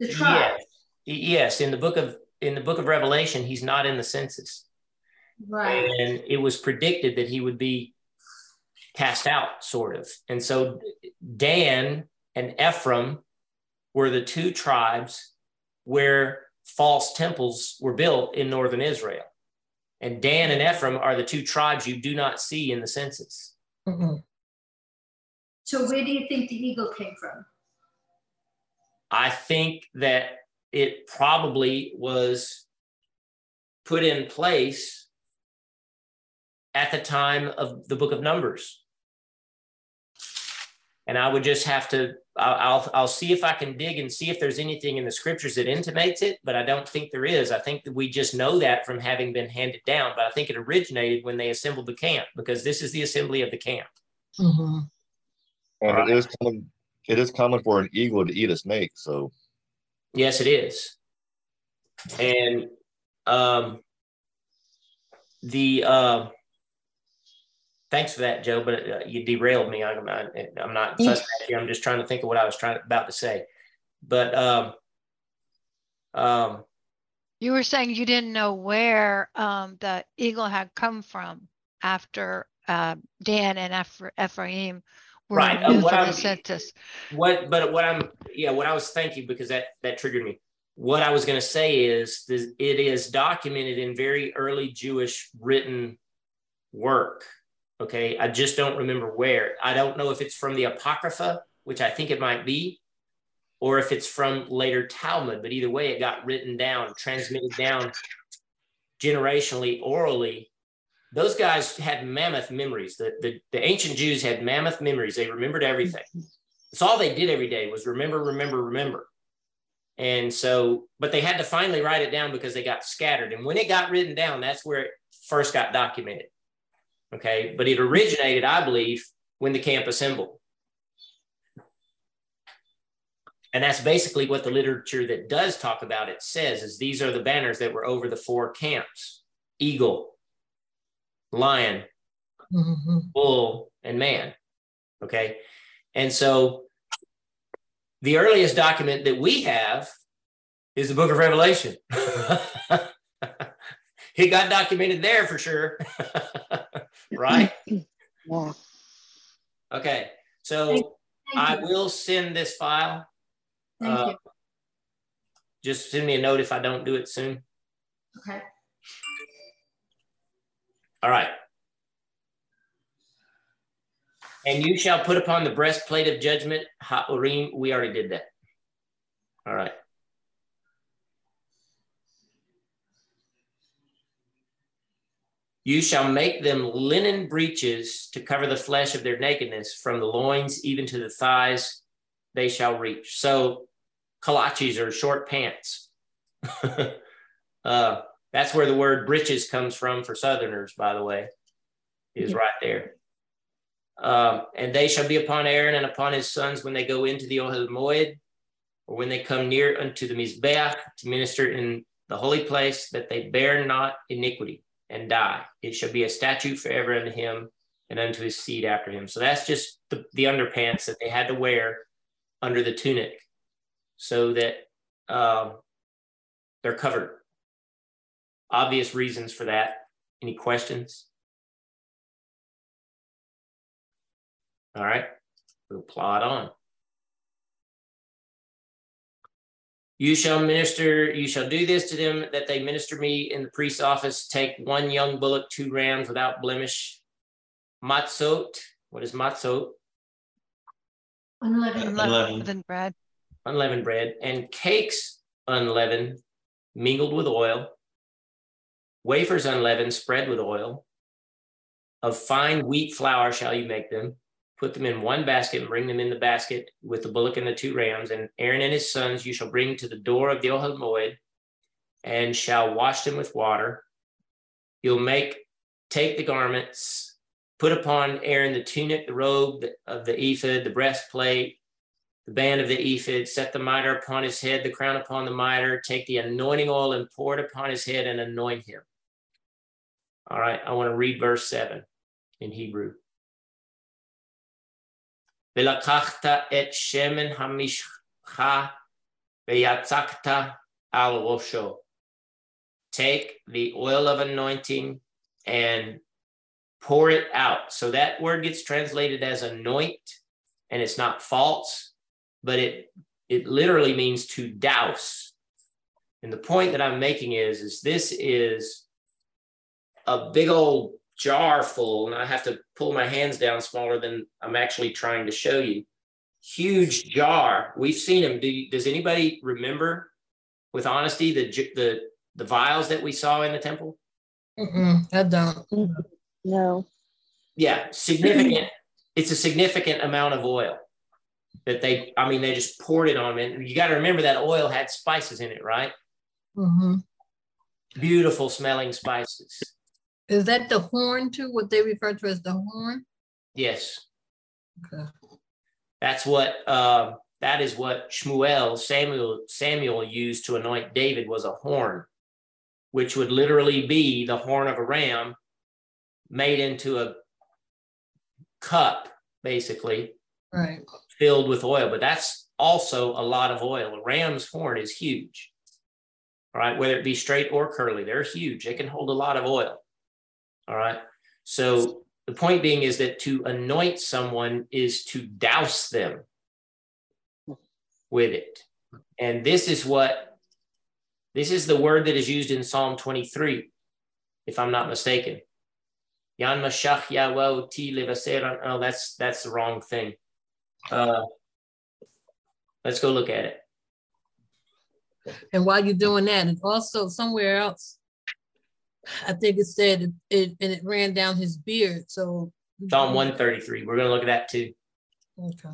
Speaker 5: the tribe.
Speaker 2: yes, yes. In the book of in the book of Revelation, he's not in the census.
Speaker 5: Right.
Speaker 2: and it was predicted that he would be cast out, sort of. And so Dan and Ephraim were the two tribes where false temples were built in northern Israel. And Dan and Ephraim are the two tribes you do not see in the census.
Speaker 3: Mhm.
Speaker 5: So where do you think the eagle came from?
Speaker 2: I think that it probably was put in place at the time of the book of Numbers. And I would just have to, I'll, I'll, I'll see if I can dig and see if there's anything in the scriptures that intimates it, but I don't think there is. I think that we just know that from having been handed down, but I think it originated when they assembled the camp because this is the assembly of the camp.
Speaker 3: Mhm.
Speaker 6: And it is common. It is common for an eagle to eat a snake. So
Speaker 2: Yes, it is. And um, the uh, thanks for that, Joe. But uh, you derailed me. I'm not. I'm not fussing at you. I'm just trying to think of what I was trying about to say. But um, um,
Speaker 4: You were saying you didn't know where um, the eagle had come from after uh, Dan and Eph- Ephraim were
Speaker 2: Right, uh, what I'm-
Speaker 4: census.
Speaker 2: what? But what I'm yeah. What I was thinking because that that triggered me. What I was going to say is this, it is documented in very early Jewish written work. Okay, I just don't remember where. I don't know if it's from the Apocrypha, which I think it might be, or if it's from later Talmud. But either way, it got written down, transmitted down generationally, orally. Those guys had mammoth memories. The, the, the ancient Jews had mammoth memories. They remembered everything. It's all they did every day was remember, remember, remember. And so, but they had to finally write it down because they got scattered. And when it got written down, that's where it first got documented. Okay. But it originated, I believe, when the camp assembled. And that's basically what the literature that does talk about it says is these are the banners that were over the four camps eagle, lion,
Speaker 3: Mhm.
Speaker 2: bull, and man. Okay. And so the earliest document that we have is the book of Revelation. it got documented there for sure. right?
Speaker 7: Yeah.
Speaker 2: Okay. So
Speaker 5: Thank
Speaker 2: I
Speaker 5: you.
Speaker 2: will send this file.
Speaker 5: Thank
Speaker 2: uh,
Speaker 5: you.
Speaker 2: Just send me a note if I don't do it soon.
Speaker 5: Okay.
Speaker 2: All right. And you shall put upon the breastplate of judgment, Ha'urim. We already did that. All right. You shall make them linen breeches to cover the flesh of their nakedness, from the loins even to the thighs they shall reach. So, kolaches are short pants. uh, that's where the word breeches comes from for Southerners, by the way, is right there. Um, and they shall be upon Aaron and upon his sons when they go into the Ohel Moed, or when they come near unto the Mizbeach to minister in the holy place, that they bear not iniquity and die. It shall be a statute forever unto him and unto his seed after him. So that's just the, the underpants that they had to wear under the tunic so that um, they're covered. Obvious reasons for that. Any questions? All right, we'll plod on. You shall minister, you shall do this to them that they minister me in the priest's office. Take one young bullock, two rams without blemish. Matzot, what is matzot?
Speaker 5: Unleavened.
Speaker 4: Unleavened bread.
Speaker 2: unleavened bread, and cakes unleavened, mingled with oil, wafers unleavened, spread with oil. Of fine wheat flour shall you make them. Put them in one basket and bring them in the basket with the bullock and the two rams. And Aaron and his sons you shall bring to the door of the Ohel Moed, and shall wash them with water. You'll make take the garments, put upon Aaron the tunic, the robe of the ephod, the breastplate, the band of the ephod, set the mitre upon his head, the crown upon the mitre, take the anointing oil and pour it upon his head and anoint him. All right, I want to read verse 7 in Hebrew. Velakachta et shemen hamishcha veyatzakta al. Take the oil of anointing and pour it out. So that word gets translated as anoint, and it's not false, but it it literally means to douse. And the point that I'm making is, is this is a big old jar full, and I have to pull my hands down smaller than I'm actually trying to show you. Huge jar. We've seen them. Do you, does anybody remember, with honesty, the the the vials that we saw in the temple?
Speaker 3: Mm-mm, I don't.
Speaker 7: No.
Speaker 2: Yeah, significant. it's a significant amount of oil that they. I mean, they just poured it on. And you got to remember that oil had spices in it, right?
Speaker 3: Mm-hmm.
Speaker 2: Beautiful smelling spices.
Speaker 3: Is that the horn too? What they refer to as the horn?
Speaker 2: Yes,
Speaker 3: Okay.
Speaker 2: that's what. Uh, that is what Shmuel Samuel Samuel used to anoint David was a horn, which would literally be the horn of a ram made into a cup, basically
Speaker 3: Right.
Speaker 2: filled with oil. But that's also a lot of oil. A ram's horn is huge, all right? Whether it be straight or curly, they're huge. They can hold a lot of oil, all right? So the point being is that to anoint someone is to douse them with it. And this is what, this is the word that is used in Psalm 23, if I'm not mistaken. Yan Mashach Yahweh Ti Levaser. Oh, that's that's the wrong thing. Uh, let's go look at it.
Speaker 3: And while you're doing that, and also somewhere else, I think it said it, it and it ran down his beard. So
Speaker 2: Psalm 133. We're going to look at that too.
Speaker 3: Okay.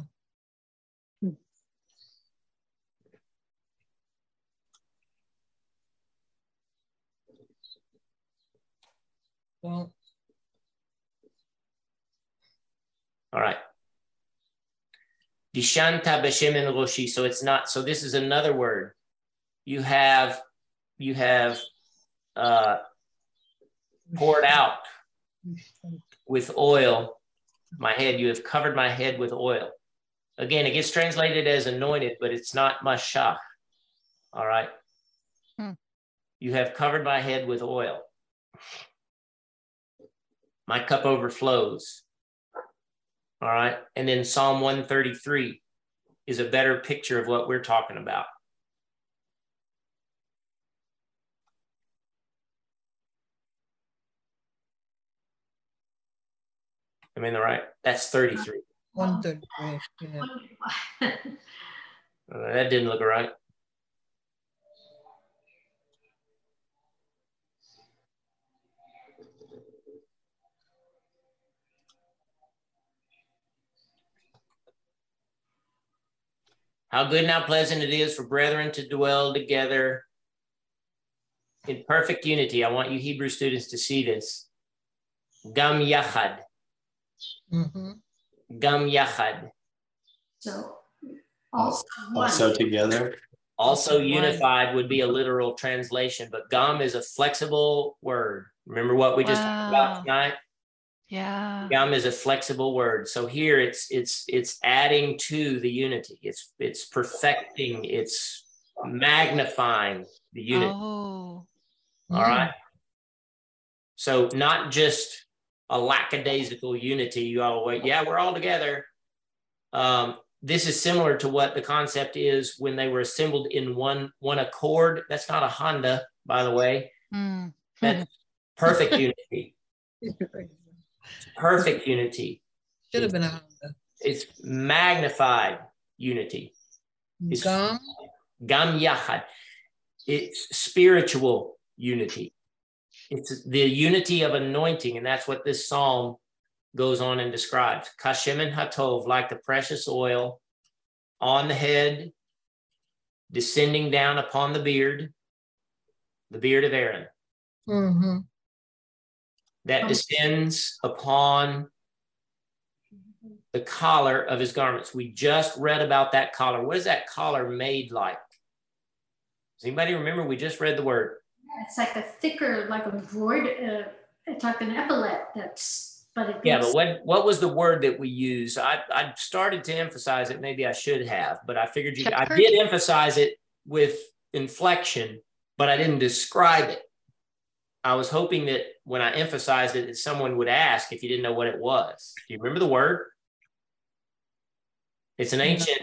Speaker 3: Well,
Speaker 2: All right. Dishanta Beshemin Roshi. So it's not, so this is another word. You have, you have uh, poured out with oil my head. You have covered my head with oil. Again, it gets translated as anointed, but it's not mashach. All right.
Speaker 4: Hmm.
Speaker 2: You have covered my head with oil. My cup overflows. All right. And then Psalm 133 is a better picture of what we're talking about. I'm in the right. That's 33.
Speaker 3: one thirty. Yeah.
Speaker 2: That didn't look right. How good and how pleasant it is for brethren to dwell together in perfect unity. I want you Hebrew students to see this. Gam yachad,
Speaker 3: Mhm.
Speaker 2: gam yachad.
Speaker 5: So also.
Speaker 8: Also together.
Speaker 2: Also, unified would be a literal translation, but gum is a flexible word. Remember what we just talked about tonight?
Speaker 4: Yeah.
Speaker 2: Gum is a flexible word. So here it's it's it's adding to the unity. It's it's perfecting, it's magnifying the unity.
Speaker 4: Oh.
Speaker 2: All right. So not just a lackadaisical unity. You all wait, yeah, we're all together. Um, this is similar to what the concept is when they were assembled in one one accord. That's not a Honda, by the way.
Speaker 4: Mm.
Speaker 2: That's perfect unity. Perfect unity.
Speaker 3: Should have been a Honda.
Speaker 2: It's magnified unity. It's-
Speaker 3: Gum.
Speaker 2: Gam yachad. It's spiritual unity. It's the unity of anointing, and that's what this psalm goes on and describes. Kashim and hatov, like the precious oil on the head, descending down upon the beard, the beard of Aaron,
Speaker 3: hmm
Speaker 2: that
Speaker 5: Um,
Speaker 2: descends upon the collar of his garments. We just read about that collar. What is that collar made like? Does anybody remember? We just read the word.
Speaker 5: It's like a thicker, like a broad, uh, it's like an epaulet that's, but it
Speaker 2: Yeah, but what what was the word that we used? I I started to emphasize it. Maybe I should have, but I figured you. I did emphasize it with inflection, but I didn't describe it. I was hoping that when I emphasized it, that someone would ask if you didn't know what it was. Do you remember the word? It's an ancient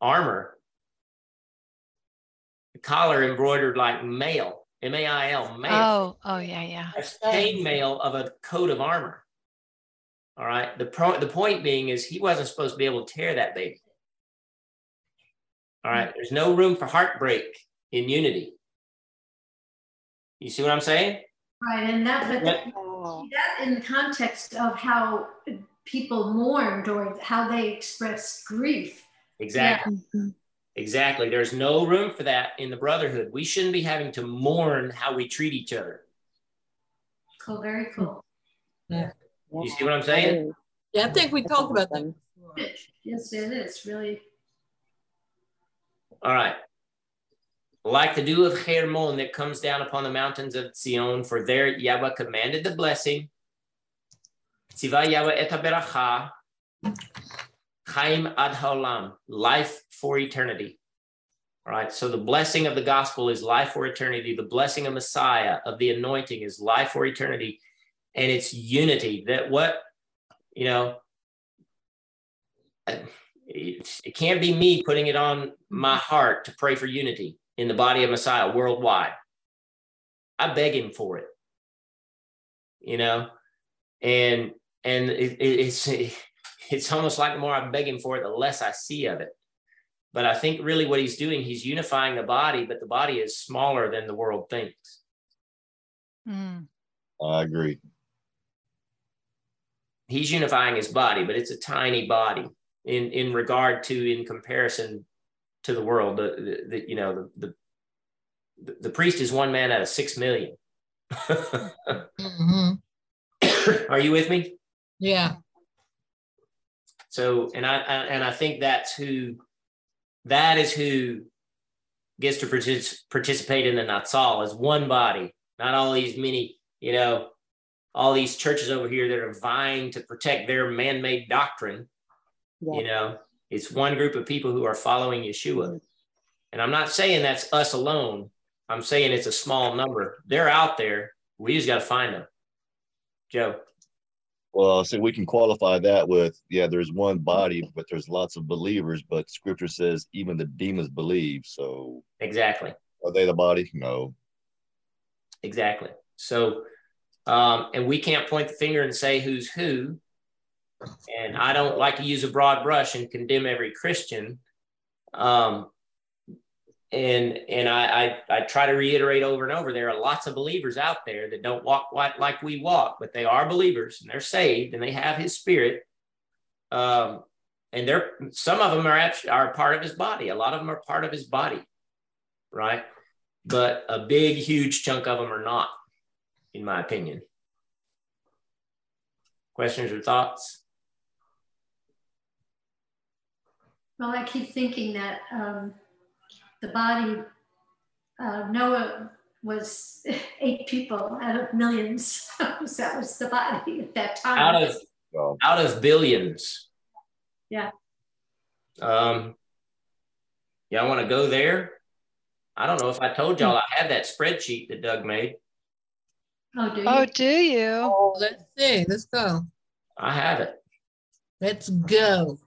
Speaker 2: armor. The collar embroidered like mail, M A I L, mail.
Speaker 4: Oh, oh, yeah, yeah.
Speaker 2: That's chainmail of a coat of armor. All right. The pro- the point being is he wasn't supposed to be able to tear that baby. All right. There's no room for heartbreak in unity. You see what I'm saying?
Speaker 5: Right, and that, but that, that in the context of how people mourned or how they expressed grief.
Speaker 2: Exactly.
Speaker 7: mhm.
Speaker 2: Exactly. There's no room for that in the brotherhood. We shouldn't be having to mourn how we treat each other.
Speaker 5: Cool, very cool. Yeah.
Speaker 2: You see what I'm saying?
Speaker 3: Yeah, I think we talked about that. before.
Speaker 5: Yes, it is really.
Speaker 2: All right. Like the dew of Hermon that comes down upon the mountains of Zion, for there Yahweh commanded the blessing. Tziva Yahweh et beracha, Chaim ad haolam, life for eternity. All right. So the blessing of the gospel is life for eternity. The blessing of Messiah, of the anointing, is life for eternity. And it's unity. That what, you know, uh, it, it can't be me putting it on my heart to pray for unity in the body of Messiah worldwide. I beg him for it, you know, and and it, it's it's almost like the more I beg him for it, the less I see of it. But I think really what he's doing, he's unifying the body, but the body is smaller than the world thinks.
Speaker 4: Mm.
Speaker 6: I agree.
Speaker 2: He's unifying his body, but it's a tiny body in in regard to in comparison to the world. The, the, the you know the, the the priest is one man out of six million.
Speaker 3: Mhm.
Speaker 2: Are you with me?
Speaker 3: Yeah,
Speaker 2: So, and I, I and I think that's who, that is who gets to partic- participate in the Natsal as one body, not all these many, you know, all these churches over here that are vying to protect their man-made doctrine.
Speaker 7: Yeah.
Speaker 2: You know, it's one group of people who are following Yeshua, mm-hmm. and I'm not saying that's us alone. I'm saying it's a small number. They're out there. We just got to find them. Joe.
Speaker 6: Well, so we can qualify that with, yeah, there's one body, but there's lots of believers, but scripture says even the demons believe. So
Speaker 2: Exactly.
Speaker 6: are they the body? No.
Speaker 2: Exactly. So, um, and we can't point the finger and say who's who. And I don't like to use a broad brush and condemn every Christian. Um, and and I, I I try to reiterate over and over there are lots of believers out there that don't walk like, we walk, but they are believers and they're saved and they have His Spirit. Um, and they're some of them are actually are part of His body. A lot of them are part of His body, right? But a big, huge chunk of them are not, in my opinion. Questions or thoughts?
Speaker 5: Well, I keep thinking that um, the body, uh, Noah was eight people out of millions. so that was the body at that time.
Speaker 2: Out of
Speaker 6: So
Speaker 2: out of billions.
Speaker 5: Yeah.
Speaker 2: Um, y'all want to go there? I don't know if I told y'all I had that spreadsheet that Doug made.
Speaker 5: oh, do you?
Speaker 4: Oh, do you?
Speaker 3: let's see, let's go.
Speaker 2: I have it.
Speaker 3: Let's go.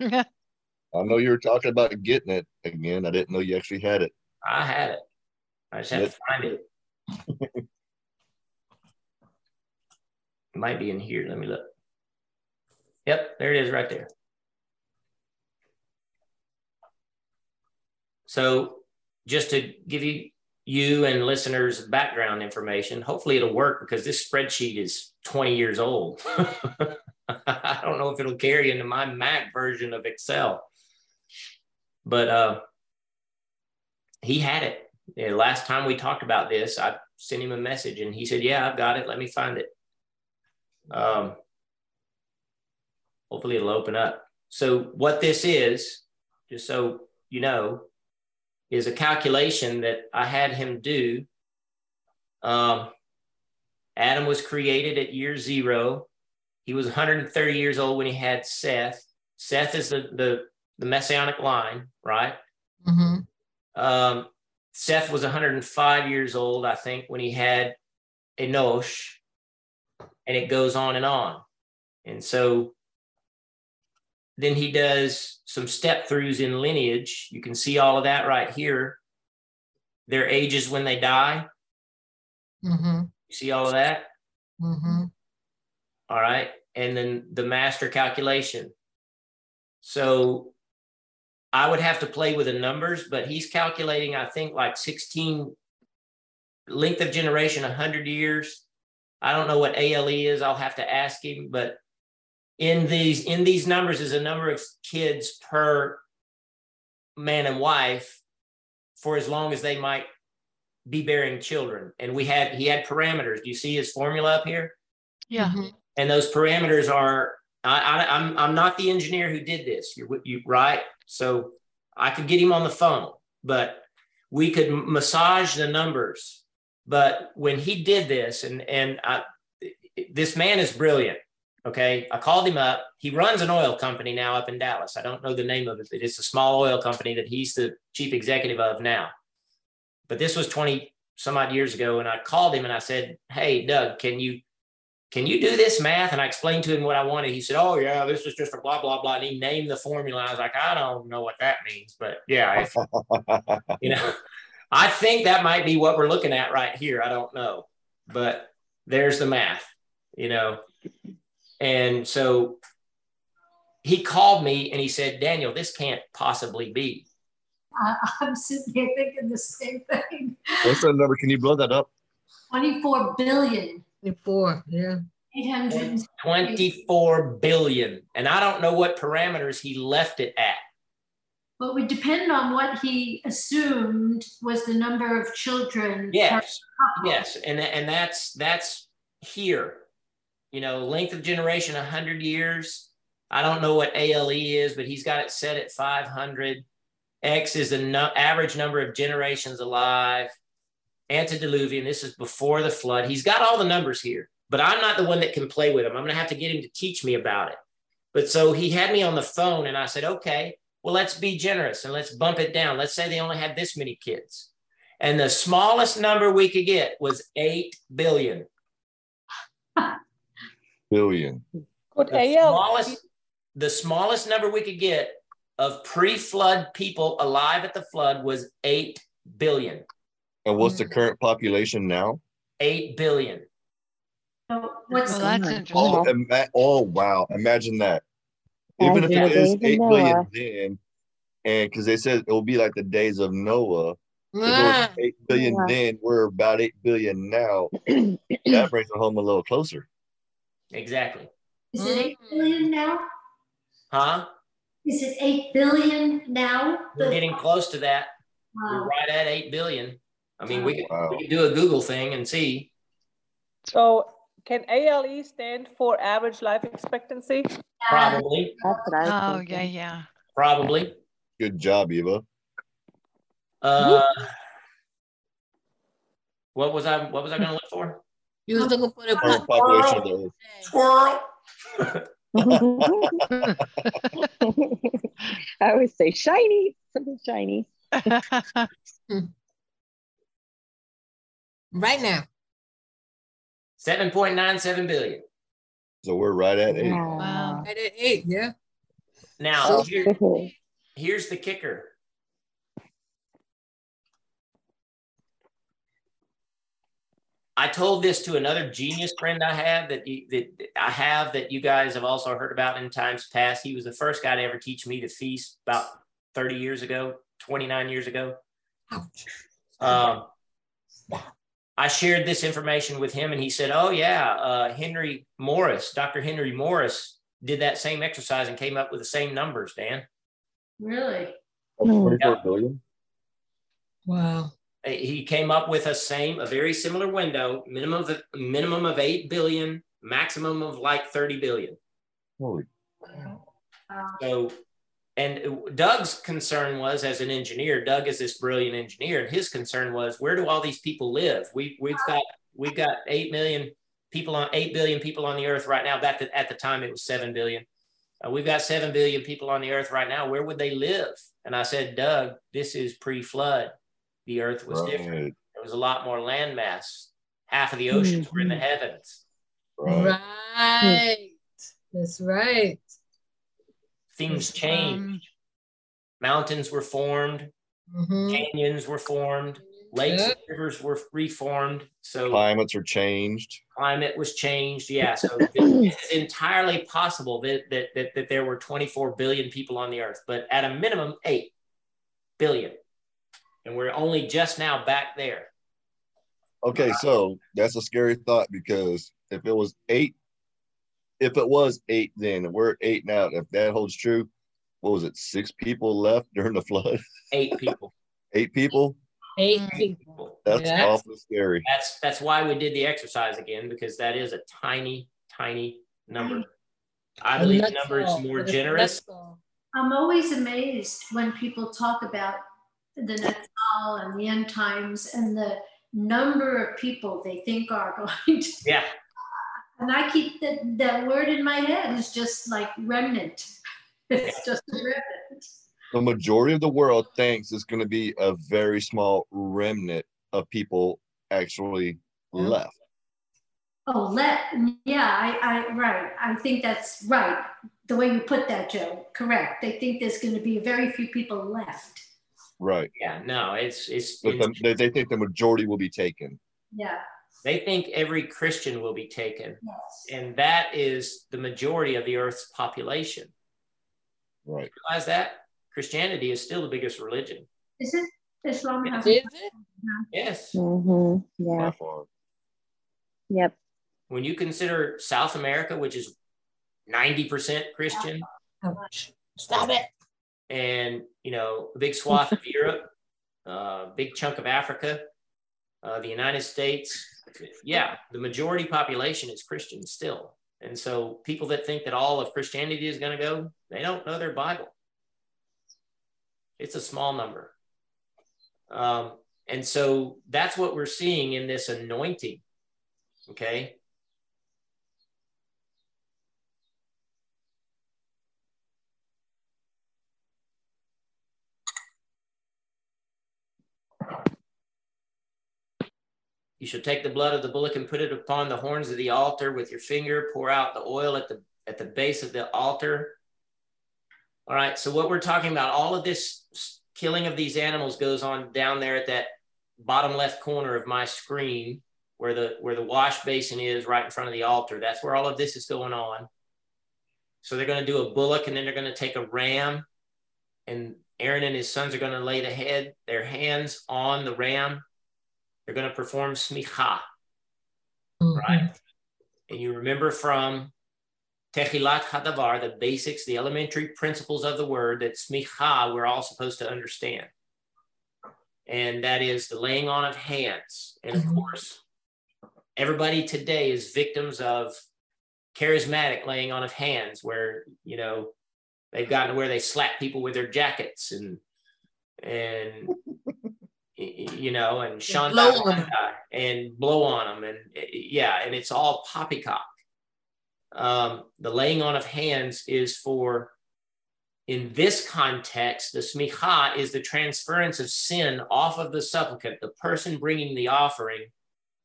Speaker 6: I know you were talking about getting it again. I didn't know you actually had it.
Speaker 2: I had it. I just have to find it. it might be in here. Let me look. Yep, there it is right there. So just to give you you and listeners background information, hopefully it'll work because this spreadsheet is 20 years old. I don't know if it'll carry into my Mac version of Excel. But uh he had it. Yeah, last time we talked about this, I sent him a message and he said, Yeah, I've got it. Let me find it. Um, hopefully it'll open up. So, what this is, just so you know, is a calculation that I had him do. Um, Adam was created at year zero. He was 130 years old when he had Seth. Seth is the, the, the messianic line, right?
Speaker 3: hmm
Speaker 2: Um, Seth was 105 years old, I think, when he had Enosh, and it goes on and on. And so then he does some step throughs in lineage. You can see all of that right here. Their ages when they die.
Speaker 3: Mm-hmm,
Speaker 2: You see all of that?
Speaker 3: mm-hmm.
Speaker 2: All right. And then the master calculation. So I would have to play with the numbers, but he's calculating, I think, like 16 length of generation, 100 years. I don't know what ALE is. I'll have to ask him, but in these in these numbers is a number of kids per man and wife for as long as they might be bearing children. And we had he had parameters. Do you see his formula up here?
Speaker 4: Yeah.
Speaker 3: Mhm.
Speaker 2: and those parameters are I, I I'm I'm not the engineer who did this. You're you right? So I could get him on the phone, but we could massage the numbers. But when he did this, and and I, this man is brilliant. Okay, I called him up. He runs an oil company now up in Dallas. I don't know the name of it, but it's a small oil company that he's the chief executive of now. But this was 20 some odd years ago, and I called him and I said, "Hey, Doug, can you can you do this math? And I explained to him what I wanted. He said, oh, yeah, this is just a blah, blah, blah. And he named the formula. I was like, I don't know what that means, but yeah, if, you know, I think that might be what we're looking at right here. I don't know, but there's the math, you know. And so he called me and he said, Daniel, this can't possibly be.
Speaker 5: I, I'm sitting here thinking the same thing.
Speaker 6: What's that number? Can you blow that up?
Speaker 5: 24 billion,
Speaker 3: Twenty-four, yeah.
Speaker 5: 800.
Speaker 2: 24 billion. And I don't know what parameters he left it at.
Speaker 5: But would depend on what he assumed was the number of children.
Speaker 2: Yes. Yes, and and that's that's here. You know, length of generation 100 years. I don't know what ALE is, but he's got it set at 500. X is the nu- average number of generations alive. Antediluvian, this is before the flood. He's got all the numbers here, but I'm not the one that can play with him. I'm going to have to get him to teach me about it. But so he had me on the phone and I said, okay, well, let's be generous and let's bump it down. Let's say they only had this many kids. And the smallest number we could get was 8 billion.
Speaker 6: Billion.
Speaker 9: Could
Speaker 2: The
Speaker 9: AL
Speaker 2: smallest, the smallest number we could get of pre-flood people alive at the flood was 8 billion.
Speaker 6: And what's the current population now?
Speaker 2: 8 billion.
Speaker 5: So what's
Speaker 4: Well, that's interesting.
Speaker 6: Oh, ima- oh wow! Imagine that. Even
Speaker 7: Like
Speaker 6: if
Speaker 7: the
Speaker 6: it is
Speaker 7: days of
Speaker 6: eight billion then, and because they said it will be like the days of Noah. If it was
Speaker 3: Ah,
Speaker 6: eight billion
Speaker 7: Yeah.
Speaker 6: then, we're about eight billion now. that brings it home a little closer.
Speaker 2: Exactly.
Speaker 5: Is it 8 billion now?
Speaker 2: Huh?
Speaker 5: Is it 8 billion now?
Speaker 2: We're getting close to that. We're right at 8 billion. I mean, we could,
Speaker 6: Wow.
Speaker 2: we could do a Google thing and see.
Speaker 9: So can ALE stand for average life expectancy?
Speaker 2: Probably,
Speaker 7: That's what I was
Speaker 4: Oh, yeah, yeah.
Speaker 2: probably.
Speaker 6: Good job, Eva.
Speaker 2: Uh, what was I? What was I going to look for?
Speaker 3: You was looking for the.
Speaker 6: Current population of the earth.
Speaker 2: Squirrel.
Speaker 7: I always say shiny, something shiny.
Speaker 3: Right now.
Speaker 2: Seven point nine seven billion.
Speaker 6: So we're right at eight.
Speaker 4: Wow.
Speaker 3: Right at eight, yeah.
Speaker 2: Now, here, here's the kicker. I told this to another genius friend I have that, you, that I have that you guys have also heard about in times past. He was the first guy to ever teach me to feast about 30 years ago, 29 years ago.
Speaker 3: Ouch.
Speaker 2: Um, I shared this information with him, and he said, "Oh yeah, uh, Henry Morris, Dr. Henry Morris, did that same exercise and came up with the same numbers." Dan,
Speaker 5: Really?
Speaker 6: Twenty-four billion.
Speaker 3: Wow.
Speaker 2: He came up with a same, a very similar window, minimum of minimum of eight billion, maximum of like thirty billion.
Speaker 6: Holy.
Speaker 5: Wow.
Speaker 2: So, and Doug's concern was, as an engineer, Doug is this brilliant engineer, and his concern was, where do all these people live? We we've got we've got eight million people on eight billion people on the earth right now. Back at the time, it was seven billion. Uh, we've got seven billion people on the earth right now. Where would they live? And I said, Doug, this is pre-flood. The earth was different
Speaker 6: Right.
Speaker 2: there was a lot more land mass half of the oceans were in the heavens.
Speaker 6: Right.
Speaker 3: Right. That's right.
Speaker 2: Things
Speaker 4: Um,
Speaker 2: changed. Mountains were formed,
Speaker 3: Mhm.
Speaker 2: canyons were formed, lakes
Speaker 3: Yeah.
Speaker 2: and rivers were reformed. So
Speaker 6: Climates are changed.
Speaker 2: climate was changed. Yeah, so it's entirely possible that, that that that there were 24 billion people on the earth, but at a minimum, eight billion, and we're only just now back there.
Speaker 6: Okay, so that's a scary thought because if it was eight, if it was eight then, and we're at eight now, if that holds true, what was it? Six people left during the flood?
Speaker 2: Eight people.
Speaker 6: Eight people?
Speaker 3: Eight
Speaker 4: Mm.
Speaker 3: people.
Speaker 6: That's
Speaker 3: Yeah.
Speaker 6: awfully scary.
Speaker 2: That's that's why we did the exercise again because that is a tiny, tiny number. I believe the number is more generous.
Speaker 5: I'm always amazed when people talk about the Natal and the end times and the number of people they think are going to.
Speaker 2: Yeah,
Speaker 5: And I keep that, that word in my head is just like remnant. It's just a remnant.
Speaker 6: The majority of the world thinks it's going to be a very small remnant of people actually
Speaker 3: Yeah.
Speaker 6: left.
Speaker 5: Oh, let, yeah, I, I, right. I think that's right. The way you put that, Joe, correct. They think there's going to be very few people left.
Speaker 6: Right.
Speaker 2: yeah, no, it's it's,
Speaker 6: But
Speaker 2: it's
Speaker 6: the, they, they think the majority will be taken.
Speaker 5: Yeah.
Speaker 2: They think every Christian will be taken,
Speaker 5: Yes.
Speaker 2: and that is the majority of the Earth's population.
Speaker 6: Right.
Speaker 2: Realize that Christianity is still the biggest religion.
Speaker 5: Is it Islam? has-
Speaker 3: Is it?
Speaker 2: Yes,
Speaker 7: hmm Yeah.
Speaker 6: Far.
Speaker 7: Yep.
Speaker 2: when you consider South America, which is ninety percent Christian,
Speaker 3: Ouch. Stop it.
Speaker 2: and you know a big swath of Europe, a big chunk of Africa, uh, the United States. Yeah, the majority population is Christian still, and so people that think that all of Christianity is going to go, they don't know their Bible. It's a small number, um, and so that's what we're seeing in this anointing. Okay. You shall take the blood of the bullock and put it upon the horns of the altar with your finger. Pour out the oil at the at the base of the altar. All right. So what we're talking about, all of this killing of these animals goes on down there at that bottom left corner of my screen, where the where the wash basin is, right in front of the altar. That's where all of this is going on. So they're going to do a bullock, and then they're going to take a ram, and Aaron and his sons are going to lay the head, their hands on the ram. They're going to perform smicha, right? And you remember from Techilat Hadavar, the basics, the elementary principles of the word that smicha we're all supposed to understand. And that is the laying on of hands. And of
Speaker 3: Mhm.
Speaker 2: course, everybody today is victims of charismatic laying on of hands, where, you know, they've gotten to where they slap people with their jackets and, and, you know, and Shanda
Speaker 3: blow on 'em.
Speaker 2: and blow on them. And yeah, and it's all poppycock um, the laying on of hands is for, in this context, the smicha is the transference of sin off of the supplicant, the person bringing the offering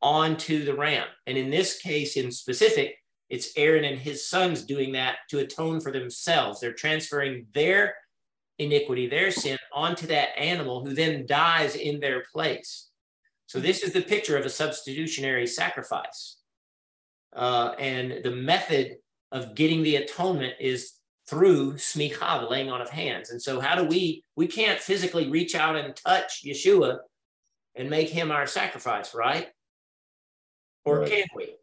Speaker 2: onto the ram. And in this case, in specific, it's Aaron and his sons doing that to atone for themselves. They're transferring their iniquity, their sin onto that animal who then dies in their place. So, this is the picture of a substitutionary sacrifice. Uh, and the method of getting the atonement is through smicha, the laying on of hands. And so, how do we? We can't physically reach out and touch Yeshua and make him our sacrifice, right? Or
Speaker 6: Right.
Speaker 2: can we?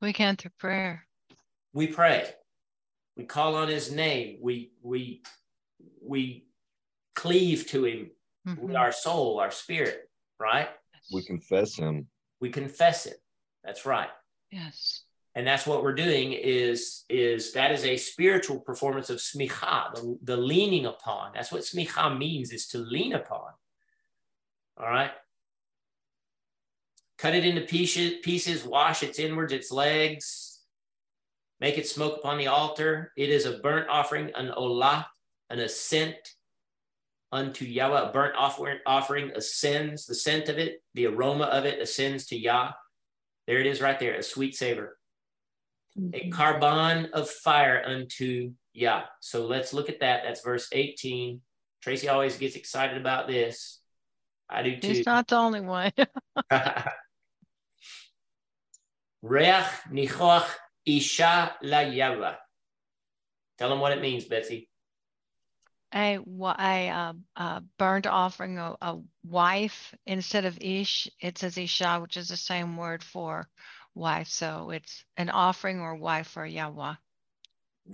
Speaker 4: We can through prayer.
Speaker 2: We pray. We call on his name. We we we cleave to him with
Speaker 4: Mhm.
Speaker 2: our soul, our spirit, right?
Speaker 6: We confess him.
Speaker 2: We confess it. That's right.
Speaker 4: Yes.
Speaker 2: and that's what we're doing is is that is a spiritual performance of smicha the, the leaning upon that's what smicha means is to lean upon all right cut it into pieces pieces wash its inwards its legs make it smoke upon the altar it is a burnt offering an olah an ascent unto Yahweh. A burnt offering, ascends, the scent of it, the aroma of it ascends to Yah. There it is right there, a sweet savor. A mm-hmm. korban of fire unto Yah. So let's look at that. That's verse 18. Tracy always gets excited about this. I do too.
Speaker 4: He's not the only one.
Speaker 2: Reach nichoach isha la Yahweh. Tell them what it means, Betsy.
Speaker 4: A, wa- a, uh, uh, burnt offering, a, a wife instead of ish, it says isha, which is the same word for wife. So it's an offering or wife for Yahweh.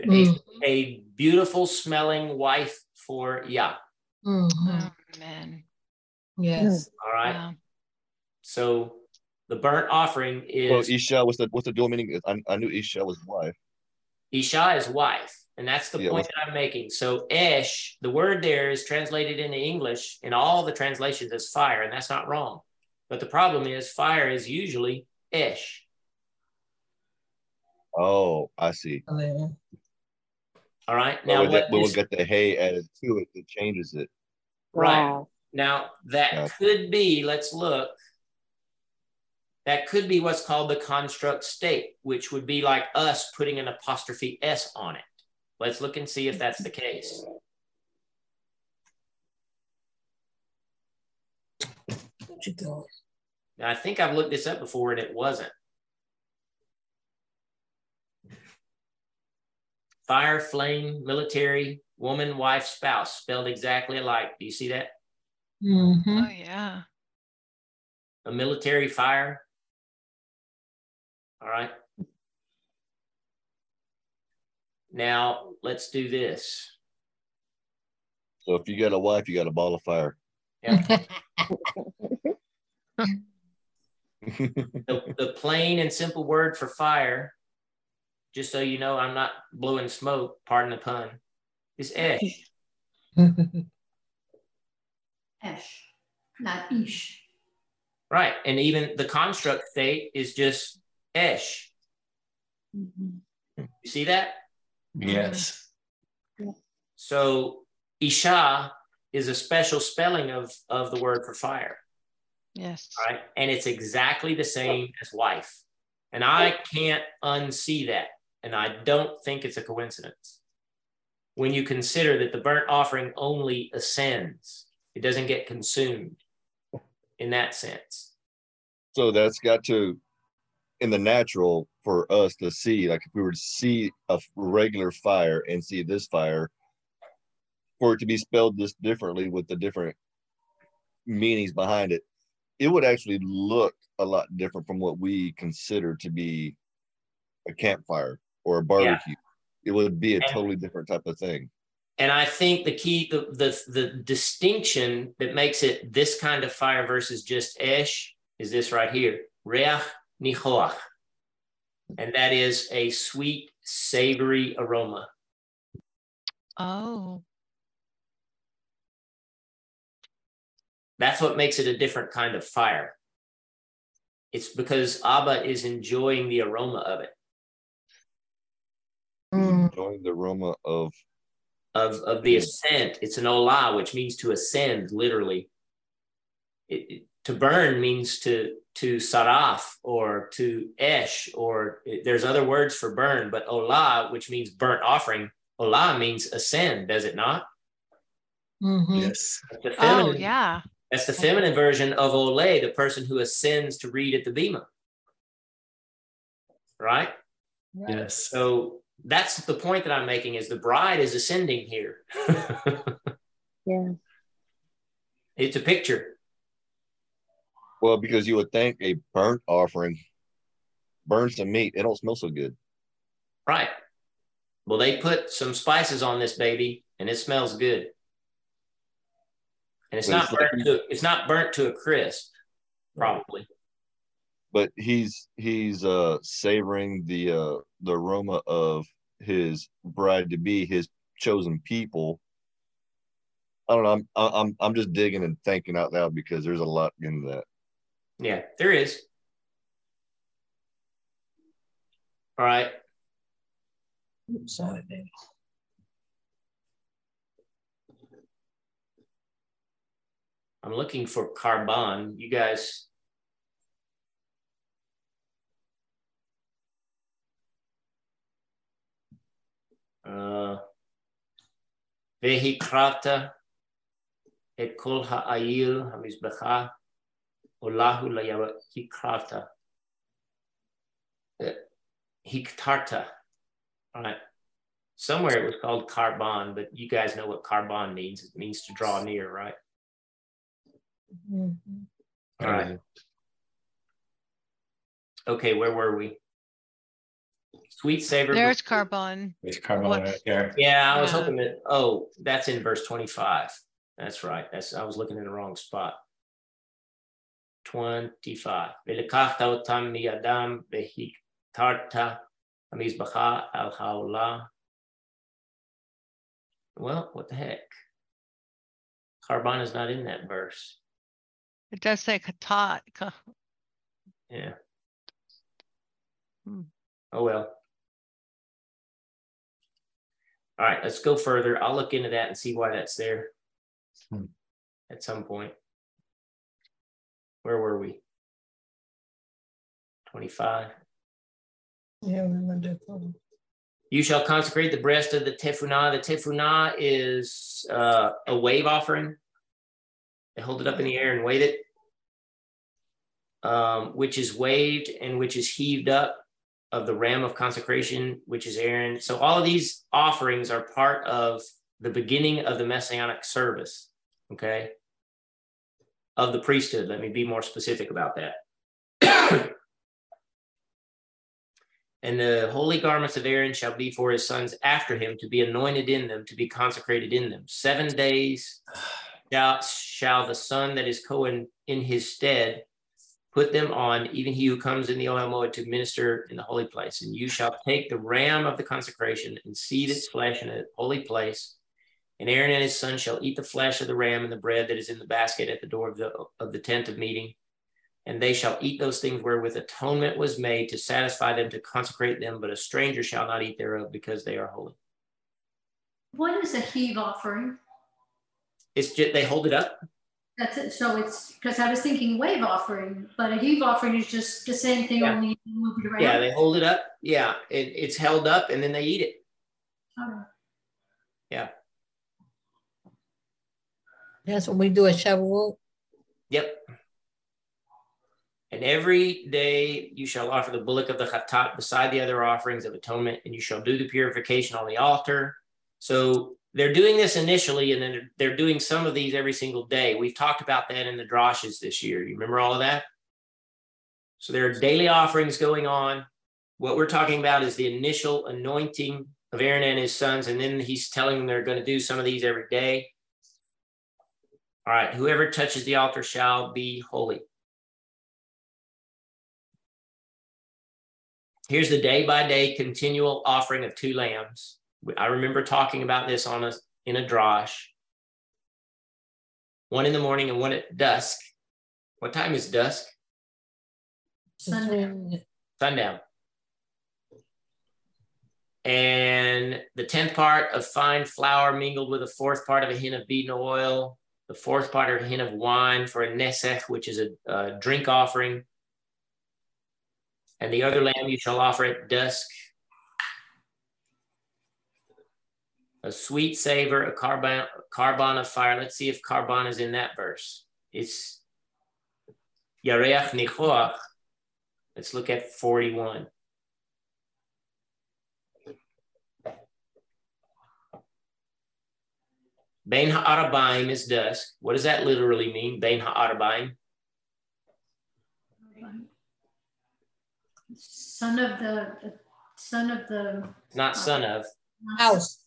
Speaker 2: A,
Speaker 3: Mhm.
Speaker 2: a beautiful smelling wife for Yah.
Speaker 3: Mhm.
Speaker 4: Amen.
Speaker 3: Yes.
Speaker 2: All right.
Speaker 4: Wow.
Speaker 2: So the burnt offering is
Speaker 6: Well, Isha, what's the what's the dual meaning? I, I knew Isha was wife.
Speaker 2: Isha is wife. And that's the
Speaker 6: Yeah,
Speaker 2: point that I'm making. So Esh, the word there is translated into English in all the translations as fire, and that's not wrong. But the problem is fire is usually Esh.
Speaker 6: Oh, I see.
Speaker 2: All right. Now
Speaker 6: when,
Speaker 2: what
Speaker 6: that,
Speaker 2: we'll
Speaker 6: get the hay added to it, it changes it.
Speaker 2: Right.
Speaker 7: Wow.
Speaker 2: Now, that
Speaker 6: Yeah.
Speaker 2: could be, let's look, that could be what's called the construct state, which would be like us putting an apostrophe S on it. Let's look and see if that's the case.
Speaker 3: What you doing?
Speaker 2: Now, I think I've looked this up before and it wasn't. Fire, flame, military, woman, wife, spouse, spelled exactly alike. Do you see that?
Speaker 3: Mhm.
Speaker 4: Oh, yeah.
Speaker 2: A military fire. All right. Now let's do this.
Speaker 6: So if you got a wife, you got a ball of fire.
Speaker 2: The, the plain and simple word for fire, just so you know, I'm not blowing smoke, pardon the pun, is esh.
Speaker 5: Esh, not ish.
Speaker 2: Right. And even the construct state is just esh.
Speaker 7: Mhm.
Speaker 2: You see that?
Speaker 8: Yes.
Speaker 2: So Isha is a special spelling of, of the word for fire.
Speaker 4: Yes.
Speaker 2: right? And it's exactly the same as wife. And I can't unsee that. And I don't think it's a coincidence. When you consider that the burnt offering only ascends, it doesn't get consumed in that sense.
Speaker 6: So that's got to, in the natural, for us to see, like if we were to see a regular fire and see this fire, for it to be spelled this differently with the different meanings behind it, it would actually look a lot different from what we consider to be a campfire or a barbecue. It would be a totally different type of thing.
Speaker 2: And I think the key, the, the, the distinction that makes it this kind of fire versus just esh is this right here, reach nichoach. And that is a sweet, savory aroma.
Speaker 4: Oh,
Speaker 2: That's what makes it a different kind of fire. It's because Abba is enjoying the aroma of it,
Speaker 3: Mm.
Speaker 6: Enjoying the aroma of
Speaker 2: of, of the ascent. It's an olah, which means to ascend, literally. It, it- to burn means to to saraf or to esh, or there's other words for burn, but olah, which means burnt offering, olah means ascend, does it not?
Speaker 3: Mhm.
Speaker 8: Yes.
Speaker 2: That's the
Speaker 4: oh, yeah.
Speaker 2: that's the feminine version of ole, the person who ascends to read at the bima. Right?
Speaker 8: Yes.
Speaker 2: So that's the point that I'm making is the bride is ascending here.
Speaker 7: Yeah.
Speaker 2: it's a picture.
Speaker 6: Well, because you would think a burnt offering burns some meat. It don't smell so good.
Speaker 2: Right. Well, they put some spices on this baby and it smells good. And it's
Speaker 6: But
Speaker 2: not
Speaker 6: it's like-
Speaker 2: burnt to it's not burnt to a crisp, probably.
Speaker 6: but he's he's uh savoring the uh the aroma of his bride to be his chosen people i don't know i'm i'm i'm just digging and thinking out loud because there's a lot in that
Speaker 2: yeah, there is. All right.
Speaker 3: Saturday.
Speaker 2: I'm looking for korban. You guys. Uh, Vehicrata et kol ha'ayil hamizbecha Ulahulayawa Hikarta. Hiktarta. All right. Somewhere it was called korban, but you guys know what korban means. It means to draw near, right?
Speaker 3: Mm-hmm.
Speaker 2: All right. Okay, where were we? Sweet savor.
Speaker 4: There's korban.
Speaker 8: There's
Speaker 4: korban
Speaker 8: right there.
Speaker 2: Yeah, I was
Speaker 4: uh,
Speaker 2: hoping that. Oh, that's in verse 25. That's right. That's I was looking in the wrong spot. 25. Well, what the heck? Korban is not in that verse.
Speaker 4: It does say katat.
Speaker 2: Yeah.
Speaker 4: Hmm.
Speaker 2: Oh, well. All right, let's go further. I'll look into that and see why that's there
Speaker 8: hmm.
Speaker 2: at some point. Where were we? 25.
Speaker 3: Yeah, we went for-
Speaker 2: You shall consecrate the breast of the tefuna. The tefuna is uh, a wave offering. They hold it up in the air and wave it, um, which is waved and which is heaved up of the ram of consecration, which is Aaron. So all of these offerings are part of the beginning of the messianic service, okay, of the priesthood. Let me be more specific about that. And the holy garments of Aaron shall be for his sons after him to be anointed in them, to be consecrated in them. Seven days shall, shall the son that is Cohen in his stead put them on, even he who comes in the Moed to minister in the holy place. And you shall take the ram of the consecration and seethe its flesh in a holy place. And Aaron and his son shall eat the flesh of the ram and the bread that is in the basket at the door of the, of the tent of meeting and they shall eat those things wherewith atonement was made to satisfy them to consecrate them, but a stranger shall not eat thereof because they are holy.
Speaker 5: What is a heave offering?
Speaker 2: It's just they hold it up.
Speaker 5: That's it. So it's because I was thinking wave offering, but a heave offering is just the same thing,
Speaker 2: Yeah.
Speaker 5: only move it around.
Speaker 2: Yeah, they hold it up. Yeah, it, it's held up and then they eat it.
Speaker 5: Okay.
Speaker 3: That's what we do at Shavuot.
Speaker 2: Yep. And every day you shall offer the bullock of the chatat beside the other offerings of atonement, and you shall do the purification on the altar. So they're doing this initially, and then they're- doing some of these every single day. We've talked about that in the droshes this year. You remember all of that? So there are daily offerings going on. What we're talking about is the initial anointing of Aaron and his sons, and then he's telling them they're going to do some of these every day. All right, whoever touches the altar shall be holy. Here's the day by day continual offering of two lambs. I remember talking about this on a in a drosh. One in the morning and one at dusk. What time is dusk?
Speaker 5: Sundown.
Speaker 2: Sundown. And the tenth part of fine flour mingled with a fourth part of a hin of beaten oil, the fourth part of a hin of wine for a nesech, which is a, a drink offering. And the other lamb you shall offer at dusk. A sweet savor, a korban, korban of fire. Let's see if korban is in that verse. It's Yareach Nichoach. Let's look at 41. Bain ha'arabaim is dusk. What does that literally mean? Bain ha'arabaim?
Speaker 5: Son of the, the son of the
Speaker 2: It's not son of.
Speaker 3: House.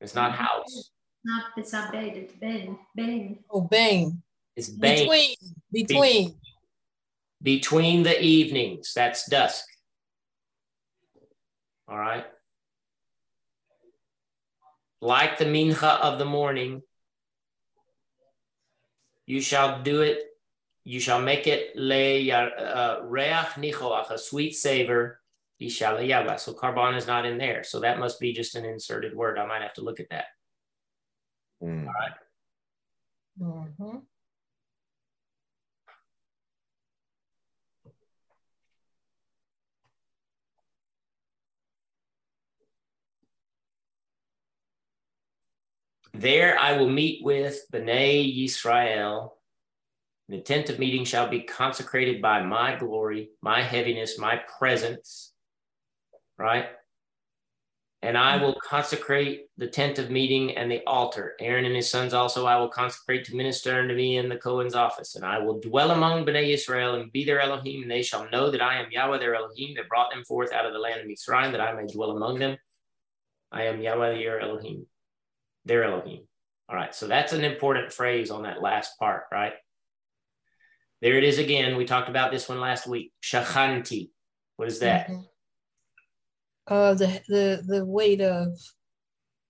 Speaker 2: It's not house.
Speaker 5: Not it's not Bain, it's Ben. Ben.
Speaker 3: Oh, bang.
Speaker 2: It's bain.
Speaker 3: Between. Between.
Speaker 2: Between the evenings. That's dusk. All right. Like the mincha of the morning, you shall do it. You shall make it le uh, reach nichoach, a sweet savor. Yishaleyava. So korban is not in there. So that must be just an inserted word. I might have to look at that.
Speaker 6: Mm.
Speaker 3: Mhm.
Speaker 2: There I will meet with B'nai Yisrael. The tent of meeting shall be consecrated by my glory, my heaviness, my presence, right? And I will consecrate the tent of meeting and the altar. Aaron and his sons also I will consecrate to minister unto me in the Cohen's office. And I will dwell among Bnei Israel and be their Elohim. And they shall know that I am Yahweh their Elohim that brought them forth out of the land of Mitzrayim, that I may dwell among them. I am Yahweh your Elohim, their Elohim. All right, so that's an important phrase on that last part, right? There it is again. We talked about this one last week. Shachanti. What is that?
Speaker 3: Mhm. Uh, the, the, the weight of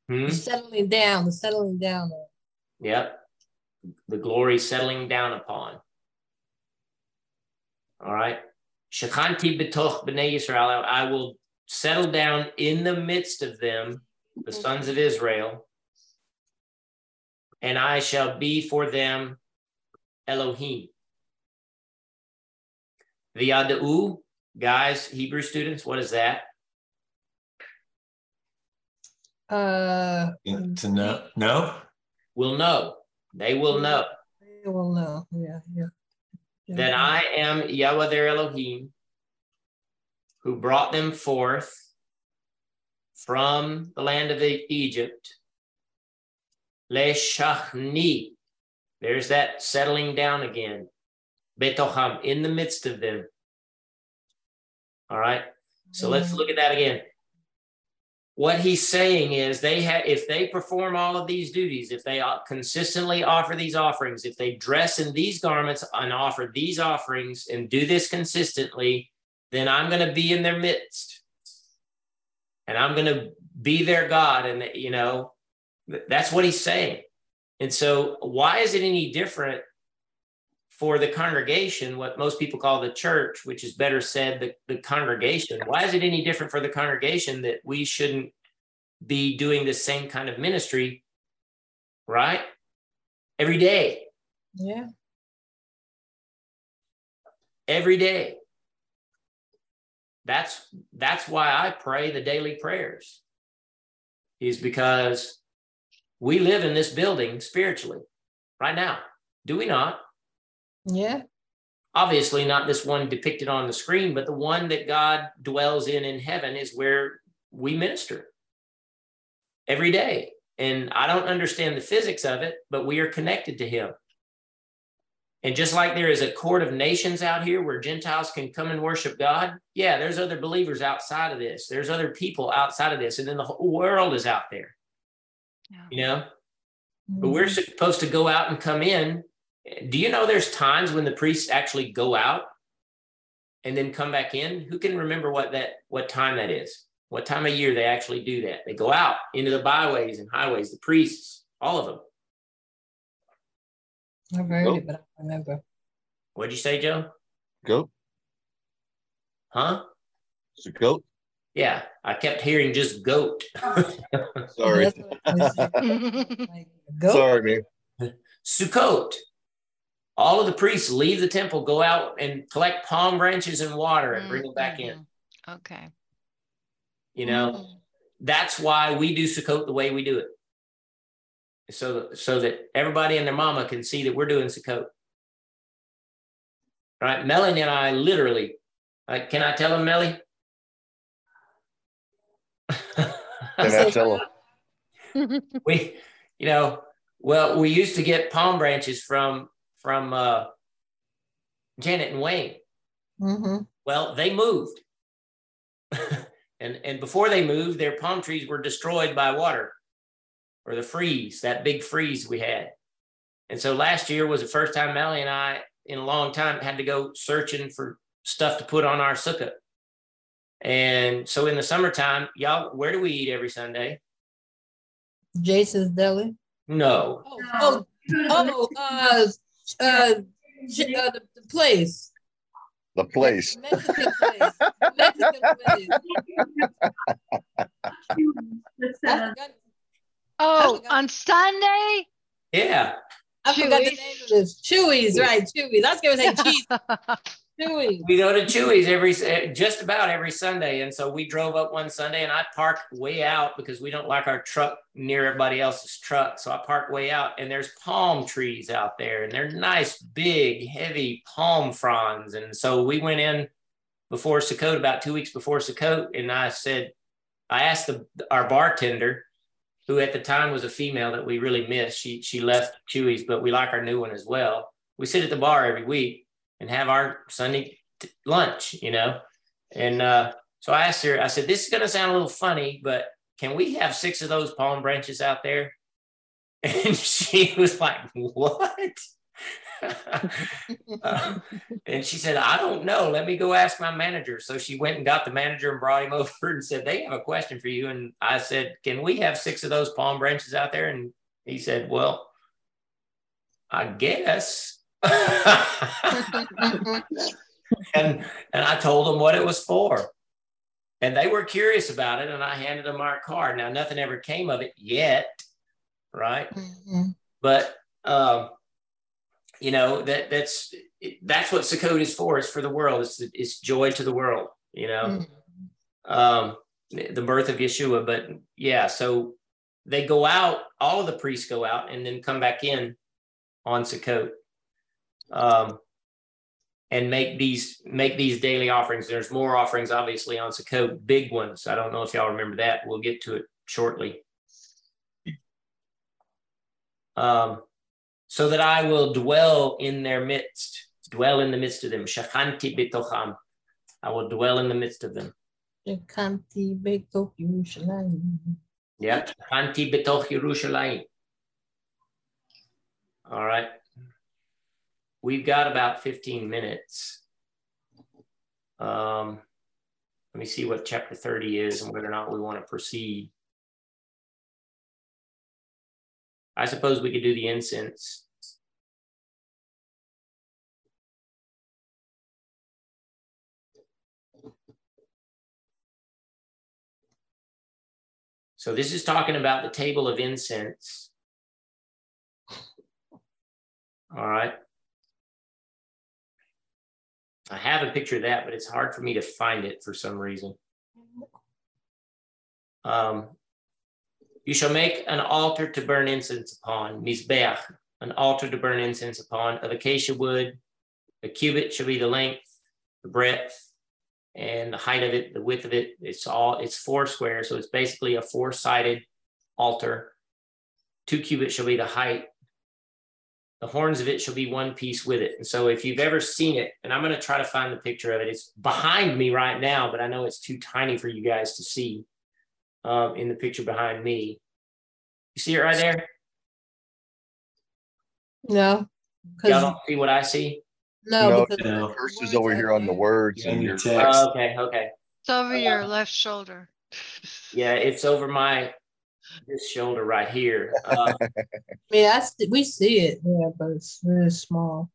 Speaker 2: Hmm?
Speaker 3: settling down, the settling down. of-
Speaker 2: Yep. The glory settling down upon. All right. Shachanti betoch b'nei Yisrael. I will settle down in the midst of them, the sons of Israel, and I shall be for them Elohim. The Yada'u, guys, Hebrew students, what is that?
Speaker 3: Uh,
Speaker 8: To know, no?
Speaker 2: Will know. They will know.
Speaker 3: they will know, yeah, yeah. Yeah.
Speaker 2: that I am Yahweh their Elohim, who brought them forth from the land of Egypt. Leshachni. There's that settling down again. Betocham, in the midst of them. All right. So let's look at that again. What he's saying is they have if they perform all of these duties, if they uh, consistently offer these offerings, if they dress in these garments and offer these offerings and do this consistently, then I'm going to be in their midst. And I'm going to be their God and you know that's what he's saying. And so why is it any different for the congregation, what most people call the church, which is better said, the, the congregation. Why is it any different for the congregation that we shouldn't be doing the same kind of ministry, right? Every day,
Speaker 3: Yeah,
Speaker 2: every day. That's that's why I pray the daily prayers. Is because we live in this building spiritually right now. Do we not?
Speaker 3: yeah,
Speaker 2: obviously not this one depicted on the screen, but the one that God dwells in in heaven is where we minister every day. And I don't understand the physics of it, but we are connected to Him. And just like there is a court of nations out here where Gentiles can come and worship God, yeah, there's other believers outside of this. There's other people outside of this. And then the whole world is out there,
Speaker 4: Yeah.
Speaker 2: you know? But we're mm-hmm. supposed to go out and come in. Do you know there's times when the priests actually go out and then come back in? Who can remember what that what time that is? What time of year they actually do that? They go out into the byways and highways, the priests, all of them.
Speaker 3: I've heard it, but I don't remember.
Speaker 2: What'd you say, Joe?
Speaker 6: Goat.
Speaker 2: Huh?
Speaker 6: It's a goat.
Speaker 2: Yeah, I kept hearing just goat.
Speaker 6: Sorry.
Speaker 3: That's what I was saying. Like, Go.
Speaker 6: Sorry, man.
Speaker 2: Sukkot. All of the priests leave the temple, go out and collect palm branches and water and bring them back in.
Speaker 4: Mhm. Okay.
Speaker 2: You know, that's why we do Sukkot the way we do it. So, so that everybody and their mama can see that we're doing Sukkot. Right? Melanie and I literally, like, can I tell them, Melly?
Speaker 6: Can I tell
Speaker 2: we, you know, well, we used to get palm branches from from uh, Janet and Wayne.
Speaker 3: Mm-hmm.
Speaker 2: Well, they moved. and and before they moved, their palm trees were destroyed by water or the freeze, that big freeze we had. And so last year was the first time Melly and I in a long time had to go searching for stuff to put on our sukkah. And so in the summertime, y'all, where do we eat every Sunday?
Speaker 3: Jason's Deli.
Speaker 2: No.
Speaker 3: Oh, oh, oh, uh, uh, uh, the, the place.
Speaker 6: The place.
Speaker 3: Mexican place. Mexican place.
Speaker 5: It's,
Speaker 3: I forgot,
Speaker 4: Oh, on Sunday?
Speaker 2: Yeah.
Speaker 3: I forgot the name of this. Chuy's, right? Chuy's. I was gonna say cheese. Chuy.
Speaker 2: we go to Chuy's every eh, just about every Sunday, and so we drove up one Sunday, and I parked way out because we don't like our truck near everybody else's truck. So I parked way out, and there's palm trees out there, and they're nice, big, heavy palm fronds. And so we went in before Sukkot, about two weeks before Sukkot, and I said, I asked the, our bartender, who at the time was a female that we really missed. She she left Chuy's, but we like our new one as well. We sit at the bar every week and have our Sunday t- lunch, you know. And uh, so I asked her, I said, this is going to sound a little funny, but can we have six of those palm branches out there? And she was like, what? Uh, and she said, I don't know. Let me go ask my manager. So she went and got the manager and brought him over and said, They have a question for you. And I said, Can we have six of those palm branches out there? And he said, Well, I guess. And and I told them what it was for. And they were curious about it, and I handed them our card. Now, nothing ever came of it yet, right?
Speaker 3: Mhm.
Speaker 2: But um, you know that that's that's what Sukkot is for. It's for the world. It's it's joy to the world. You know, um, the birth of Yeshua. But yeah, so they go out. All of the priests go out and then come back in on Sukkot. Um, and make these make these daily offerings. There's more offerings, obviously, on Sukkot, big ones. I don't know if y'all remember that. We'll get to it shortly. Um, so that I will dwell in their midst, dwell in the midst of them. Shachanti bitocham. I will dwell in the midst of them.
Speaker 3: Shekanti Beto Yerushalayim.
Speaker 2: Yeah. Shachanti bitoch Yerushalayim. All right. We've got about 15 minutes. Um, let me see what chapter 30 is and whether or not we want to proceed. I suppose we could do the incense. So this is talking about the table of incense. All right. I have a picture of that, but it's hard for me to find it for some reason. Um, you shall make an altar to burn incense upon, mizbeach, an altar to burn incense upon of acacia wood. A cubit shall be the length, the breadth, and the height of it, the width of it. It's all it's four squares, so it's basically a four-sided altar. Two cubits shall be the height. The horns of it shall be one piece with it. And so, if you've ever seen it, and I'm going to try to find the picture of it, it's behind me right now, but I know it's too tiny for you guys to see um, in the picture behind me. You see it right there?
Speaker 3: No.
Speaker 2: Y'all
Speaker 3: 'cause-
Speaker 2: don't see what I see?
Speaker 3: No,
Speaker 6: No,
Speaker 3: because
Speaker 8: No.
Speaker 3: the
Speaker 6: Curse is over here on the words
Speaker 8: Yeah,
Speaker 6: and
Speaker 8: your
Speaker 6: your
Speaker 8: text.
Speaker 2: Oh, okay, okay.
Speaker 4: It's over your left shoulder.
Speaker 2: Yeah, it's over my this shoulder right here. Uh,
Speaker 3: I mean, I we see it, yeah, but it's really small.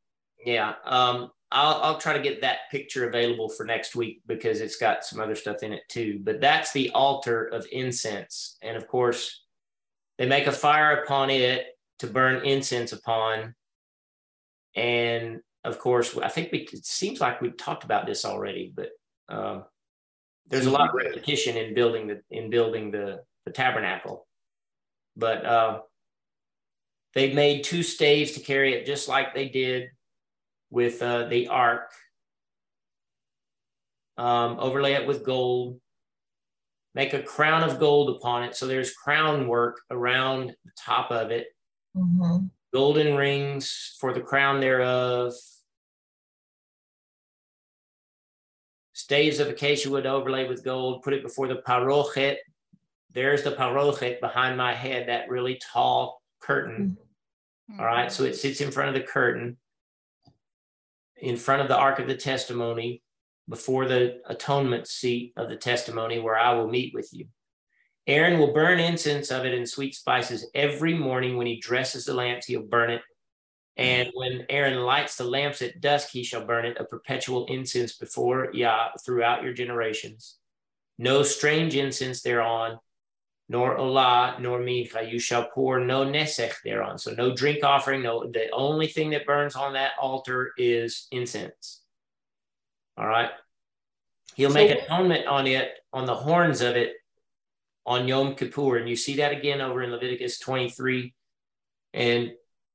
Speaker 2: yeah, um, I'll I'll try to get that picture available for next week because it's got some other stuff in it too. But that's the altar of incense, and of course, they make a fire upon it to burn incense upon. And of course, I think we it seems like we've talked about this already, but um, there's a lot of repetition in building the in building the the tabernacle. But uh, they made two staves to carry it, just like they did with uh, the ark. Um, overlay it with gold. Make a crown of gold upon it. So there's crown work around the top of it.
Speaker 3: Mhm.
Speaker 2: Golden rings for the crown thereof. Staves of acacia wood overlay with gold. Put it before the parochet. There's the parochet behind my head, that really tall curtain. Mm-hmm. All right, so it sits in front of the curtain, in front of the Ark of the Testimony, before the atonement seat of the testimony, where I will meet with you. Aaron will burn incense of it and sweet spices every morning when he dresses the lamps, he'll burn it. And when Aaron lights the lamps at dusk, he shall burn it, a perpetual incense before Yah throughout your generations. No strange incense thereon, nor olah, nor mincha. You shall pour no nesech thereon. So no drink offering. No, the only thing that burns on that altar is incense. All right. He'll
Speaker 3: So
Speaker 2: make atonement on it, on the horns of it on Yom Kippur. And you see that again over in Leviticus 23 and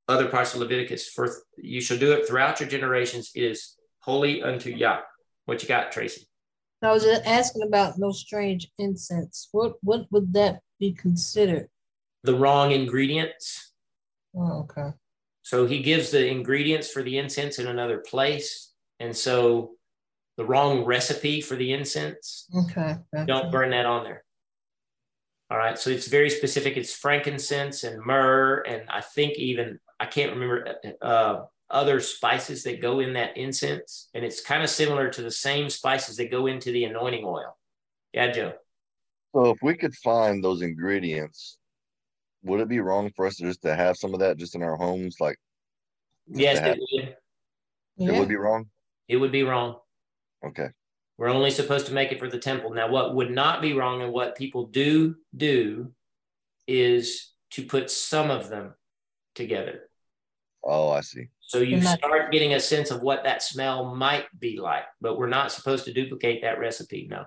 Speaker 2: other parts of Leviticus. For you shall do it throughout your generations. It is holy unto Yah. What you got, Tracy?
Speaker 3: I was just asking about no strange incense. What what would that be considered?
Speaker 2: The wrong ingredients.
Speaker 3: Oh, okay.
Speaker 2: So he gives the ingredients for the incense in another place. And so the wrong recipe for the incense,
Speaker 3: Okay.
Speaker 2: don't burn that on there. All right. So it's very specific. It's frankincense and myrrh. And I think even, I can't remember uh, other spices that go in that incense. And it's kind of similar to the same spices that go into the anointing oil. Yeah, Joe.
Speaker 6: So if we could find those ingredients, would it be wrong for us to just to have some of that just in our homes? Like
Speaker 2: Yes, it would.
Speaker 6: it would be wrong?
Speaker 2: It would be wrong.
Speaker 6: Okay.
Speaker 2: We're only supposed to make it for the temple. Now, what would not be wrong and what people do do is to put some of them together.
Speaker 6: Oh, I see.
Speaker 2: So you
Speaker 3: And
Speaker 2: start getting a sense of what that smell might be like, but we're not supposed to duplicate that recipe. No.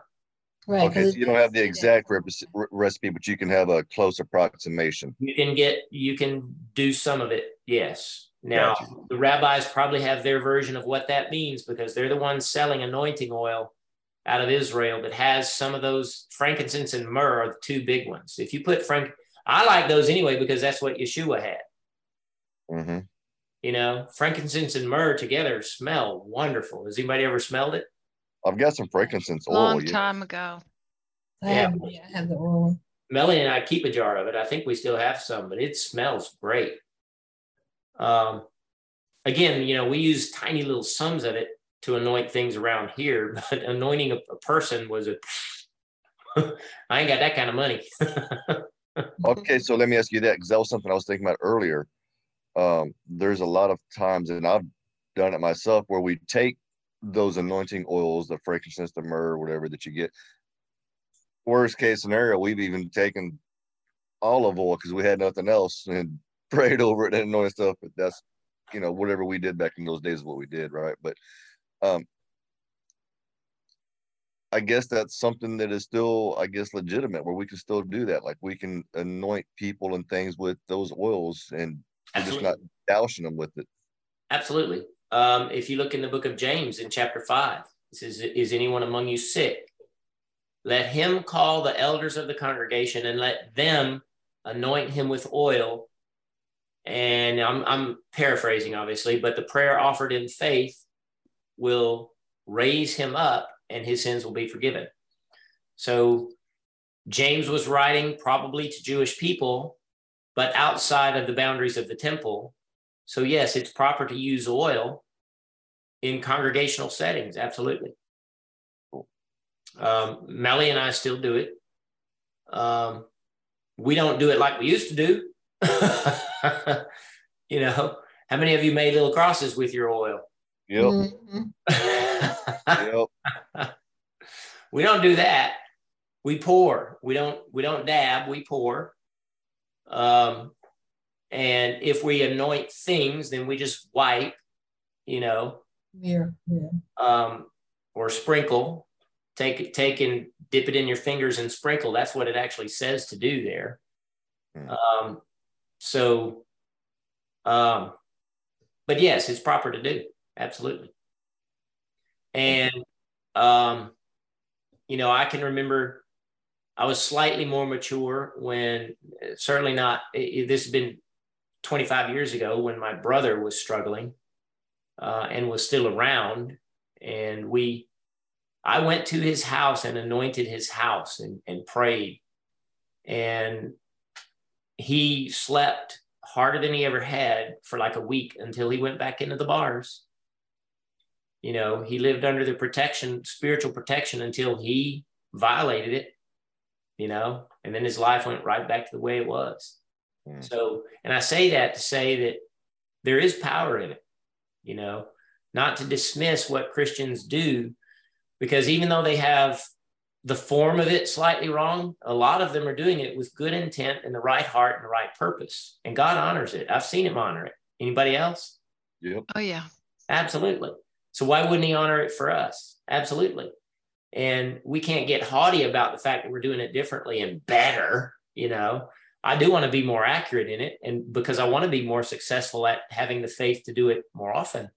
Speaker 3: Right.
Speaker 6: Okay,
Speaker 3: 'cause
Speaker 6: so you don't have the exact rep- re- recipe, but you can have a close approximation.
Speaker 2: You can get, you can do some of it. Yes. Now,
Speaker 6: Gotcha.
Speaker 2: the rabbis probably have their version of what that means because they're the ones selling anointing oil out of Israel that has some of those frankincense and myrrh are the two big ones. If you put frank, I like those anyway because that's what Yeshua had.
Speaker 6: hmm
Speaker 2: You know, frankincense and myrrh together smell wonderful. Has anybody ever smelled it?
Speaker 6: I've got some frankincense oil.
Speaker 4: Long
Speaker 6: yeah.
Speaker 4: time ago.
Speaker 3: I
Speaker 2: Yeah.
Speaker 3: have, yeah, I have the oil.
Speaker 2: Melanie and I keep a jar of it. I think we still have some, but it smells great. Um, again, you know, we use tiny little sums of it to anoint things around here, but anointing a, a person was a. I ain't got that kind of money.
Speaker 6: Okay, so let me ask you that because that was something I was thinking about earlier. Um, there's a lot of times, and I've done it myself, where we take those anointing oils, the frankincense, the myrrh, whatever that you get. Worst case scenario, we've even taken olive oil because we had nothing else and prayed over it and anointed stuff. But that's, you know, whatever we did back in those days is what we did, right? But um, I guess that's something that is still, I guess, legitimate where we can still do that. Like we can anoint people and things with those oils and we're just not dousing them with it.
Speaker 2: Absolutely. Um, if you look in the book of James in chapter five, it says, Is anyone among you sick? Let him call the elders of the congregation and let them anoint him with oil. And I'm, I'm paraphrasing, obviously, but the prayer offered in faith will raise him up and his sins will be forgiven. So James was writing probably to Jewish people, but outside of the boundaries of the temple. So, yes, it's proper to use oil in congregational settings. Absolutely. Um, Melly and I still do it. Um, we don't do it like we used to do. you know, how many of you made little crosses with your oil?
Speaker 6: Yep.
Speaker 3: Mhm.
Speaker 6: Yep.
Speaker 2: we don't do that. We pour. We don't. We don't dab. We pour. Um, and if we anoint things, then we just wipe. You know,
Speaker 3: Yeah, yeah.
Speaker 2: um, or sprinkle. Take it, take and dip it in your fingers and sprinkle. That's what it actually says to do there.
Speaker 6: Hmm.
Speaker 2: Um, so, um, but yes, it's proper to do. Absolutely. And, um, you know, I can remember I was slightly more mature when, certainly not, this has been 25 years ago when my brother was struggling uh, and was still around. And we, I went to his house and anointed his house and, and prayed. And he slept harder than he ever had for like a week until he went back into the bars. You know, he lived under the protection, spiritual protection until he violated it, you know, and then his life went right back to the way it was. So, and I say that to say that there is power in it, you know, not to dismiss what Christians do, because even though they have the form of it slightly wrong, a lot of them are doing it with good intent and the right heart and the right purpose. And God honors it. I've seen him honor it. Anybody else?
Speaker 6: Yep.
Speaker 4: Oh, yeah.
Speaker 2: Absolutely. So why wouldn't he honor it for us? Absolutely. And we can't get haughty about the fact that we're doing it differently and better, you know. I do want to be more accurate in it and because I want to be more successful at having the faith to do it more often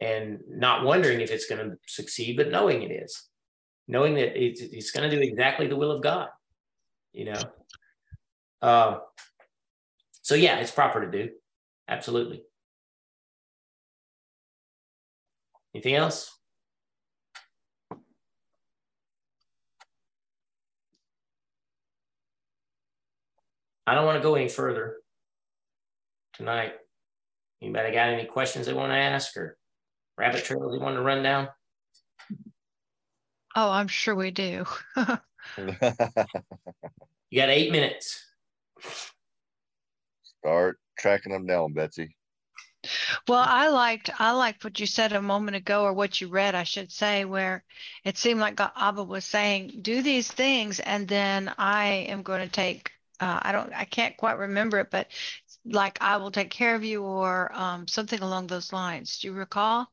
Speaker 2: and not wondering if it's going to succeed, but knowing it is, knowing that it's, it's going to do exactly the will of God, you know. Uh, so yeah, it's proper to do. Absolutely. Anything else? I don't want to go any further tonight. Anybody got any questions they want to ask or rabbit trails they want to run down?
Speaker 4: Oh, I'm sure we do.
Speaker 2: you got eight minutes.
Speaker 6: Start tracking them down, Betsy.
Speaker 4: Well, I liked I liked what you said a moment ago, or what you read, I should say, where it seemed like Abba was saying, "Do these things, and then I am going to take." Uh, I don't, I can't quite remember it, but like I will take care of you, or um, something along those lines. Do you recall?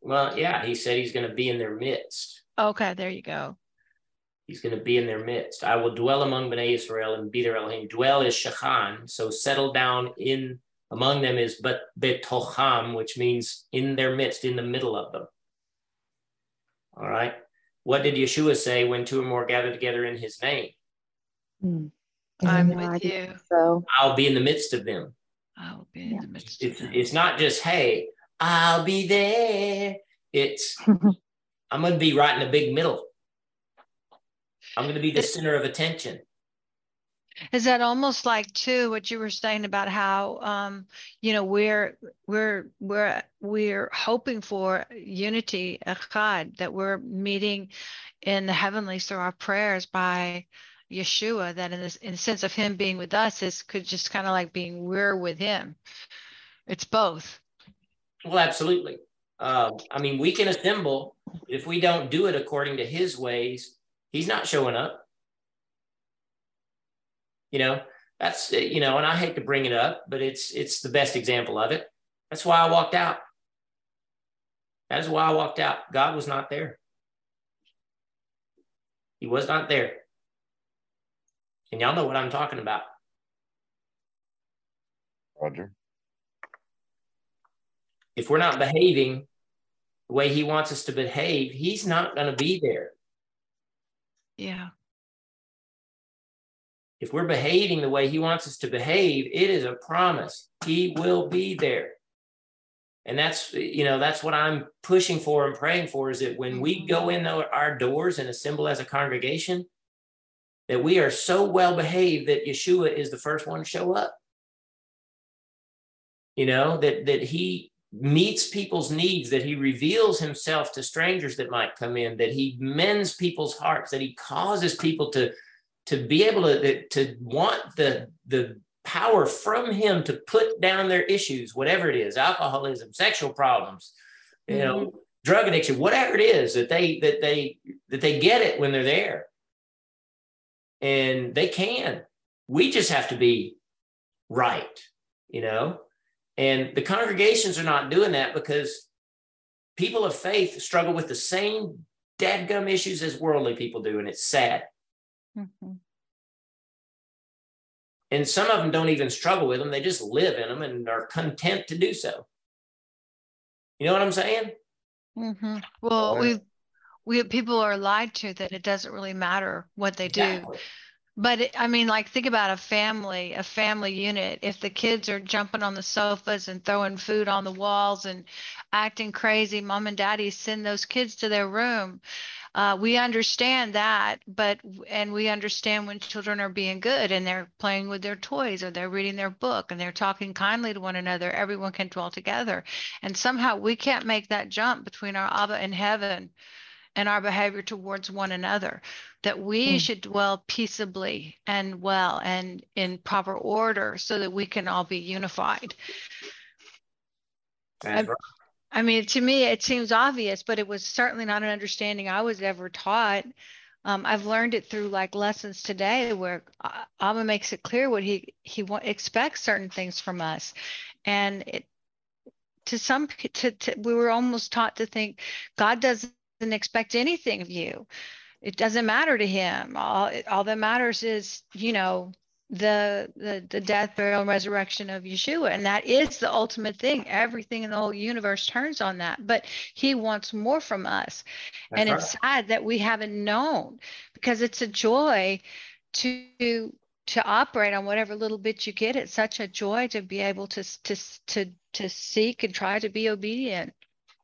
Speaker 2: Well, yeah, he said he's going to be in their midst.
Speaker 4: Okay, there you go.
Speaker 2: He's going to be in their midst. I will dwell among Bnei Israel and be their Elohim. Dwell is shachan, so settle down in among them is but betocham, which means in their midst, in the middle of them. All right. What did Yeshua say when two or more gather together in his name?
Speaker 4: Mm. I'm with you.
Speaker 7: So
Speaker 2: I'll be in the midst of them.
Speaker 4: I'll be in yeah. the midst
Speaker 2: it's, it's not just, hey, I'll be there. It's I'm gonna be right in the big middle. I'm gonna be the center of attention.
Speaker 4: Is that almost like too what you were saying about how um, you know we're we're we're we're hoping for unity, echad, that we're meeting in the heavenlies through our prayers by Yeshua. That in this in the sense of Him being with us is could just kind of like being we're with Him. It's both.
Speaker 2: Well, absolutely. Um, I mean, we can assemble if we don't do it according to His ways. He's not showing up you know, that's you know, and I hate to bring it up, but it's it's the best example of it. That's why I walked out. That's why I walked out. God was not there. He was not there. And y'all know what I'm talking about.
Speaker 6: Roger.
Speaker 2: If we're not behaving the way he wants us to behave, he's not going to be there.
Speaker 4: Yeah
Speaker 2: if we're behaving the way he wants us to behave, it is a promise. He will be there. And that's, you know, that's what I'm pushing for and praying for is that when we mm-hmm. go in our doors and assemble as a congregation, that we are so well behaved that Yeshua is the first one to show up. You know, that that he meets people's needs, that he reveals himself to strangers that might come in, that he mends people's hearts, that he causes people to to be able to to want the the power from him to put down their issues whatever it is alcoholism sexual problems you mm-hmm. know drug addiction whatever it is that they that they that they get it when they're there and they can we just have to be right you know and the congregations are not doing that because people of faith struggle with the same dadgum issues as worldly people do and it's sad Mm-hmm. And some of them don't even struggle with them, they just live in them and are content to do so. You know what I'm saying?
Speaker 4: Mm-hmm. Well, we we people are lied to that it doesn't really matter what they do. Exactly. But it, I mean, like, think about a family, a family unit. If the kids are jumping on the sofas and throwing food on the walls and acting crazy, mom and daddy send those kids to their room. Uh, we understand that, but and we understand when children are being good and they're playing with their toys or they're reading their book and they're talking kindly to one another. Everyone can dwell together, and somehow we can't make that jump between our Abba and heaven and our behavior towards one another. That we mm. should dwell peaceably and well and in proper order so that we can all be unified. Right. I mean, to me, it seems obvious, but it was certainly not an understanding I was ever taught. Um, I've learned it through like lessons today, where Abba makes it clear what he he expects certain things from us, and it to some to, to we were almost taught to think God doesn't expect anything of you. It doesn't matter to him. All all that matters is, you know, the the the death, burial, and resurrection of Yeshua, and that is the ultimate thing. Everything in the whole universe turns on that. But He wants more from us,
Speaker 2: That's
Speaker 4: and
Speaker 2: right.
Speaker 4: it's sad that we haven't known because it's a joy to to operate on whatever little bit you get. It's such a joy to be able to to to to seek and try to be obedient.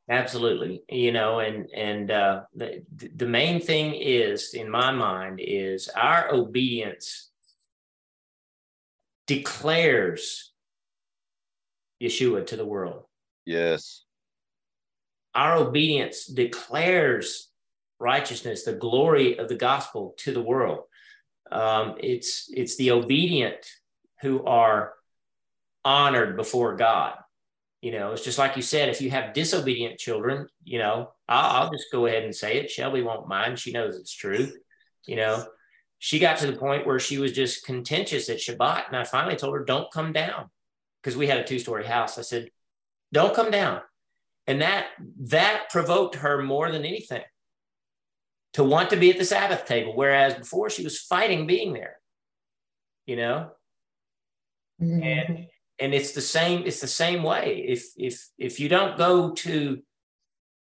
Speaker 2: Absolutely. You know, and and uh, the the main thing is in my mind is our obedience declares Yeshua to the world.
Speaker 6: Yes.
Speaker 2: Our obedience declares righteousness, the glory of the gospel to the world. Um, it's it's the obedient who are honored before God. You know, it's just like you said, if you have disobedient children, you know, I'll, I'll just go ahead and say it. Shelby won't mind. She knows it's true. You know, she got to the point where she was just contentious at Shabbat. And I finally told her, don't come down because we had a two story house. I said, don't come down. And that, that provoked her more than anything to want to be at the Sabbath table. Whereas before she was fighting being there, you know, mm-hmm. and and it's the same it's the same way. If if if you don't go to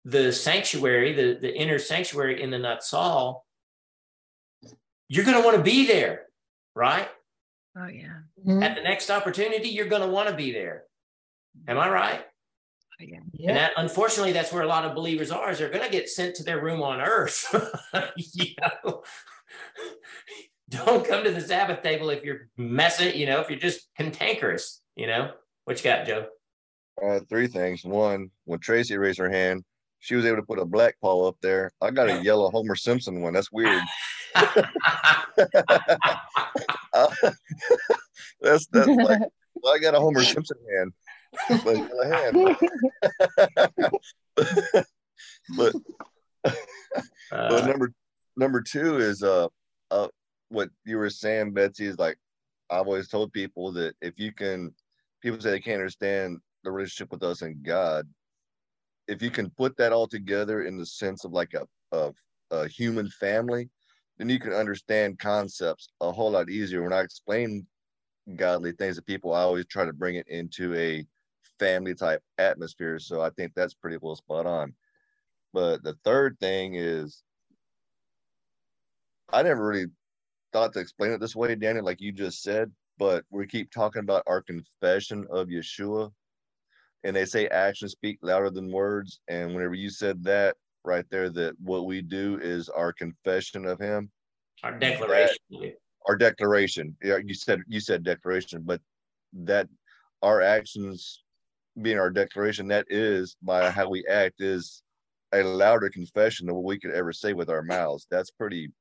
Speaker 2: the sanctuary the the inner sanctuary in the Natsal, you're going to want to be there right?
Speaker 4: Oh yeah.
Speaker 3: Mhm.
Speaker 2: at the next opportunity you're going to want to be there. Am i right?
Speaker 4: Oh, yeah.
Speaker 2: and that unfortunately that's where a lot of believers are is they're going to get sent to their room on earth. You know? Don't come to the sabbath table if you're messing you know if you're just cantankerous you know what you got joe
Speaker 6: Uh, three things. One, when Tracy raised her hand, she was able to put a black paw up there. I got a yellow Homer Simpson one. That's weird. Uh, that's that's like well, I got a Homer Simpson hand, but yellow hand. but but
Speaker 2: Uh,
Speaker 6: number number two is uh uh what you were saying, Betsy, is like I've always told people that if you can people say they can't understand the relationship with us and God, if you can put that all together in the sense of like a of a human family, then you can understand concepts a whole lot easier. When I explain godly things to people, I always try to bring it into a family type atmosphere. So I think that's pretty well spot on. But the third thing is, I never really thought to explain it this way, Danny, like you just said, but we keep talking about our confession of Yeshua. And they say actions speak louder than words. And whenever you said that right there, that what we do is our confession of him,
Speaker 2: our declaration
Speaker 6: our declaration. Yeah, you said you said declaration, but that our actions being our declaration, that is by how we act is a louder confession than what we could ever say with our mouths. That's pretty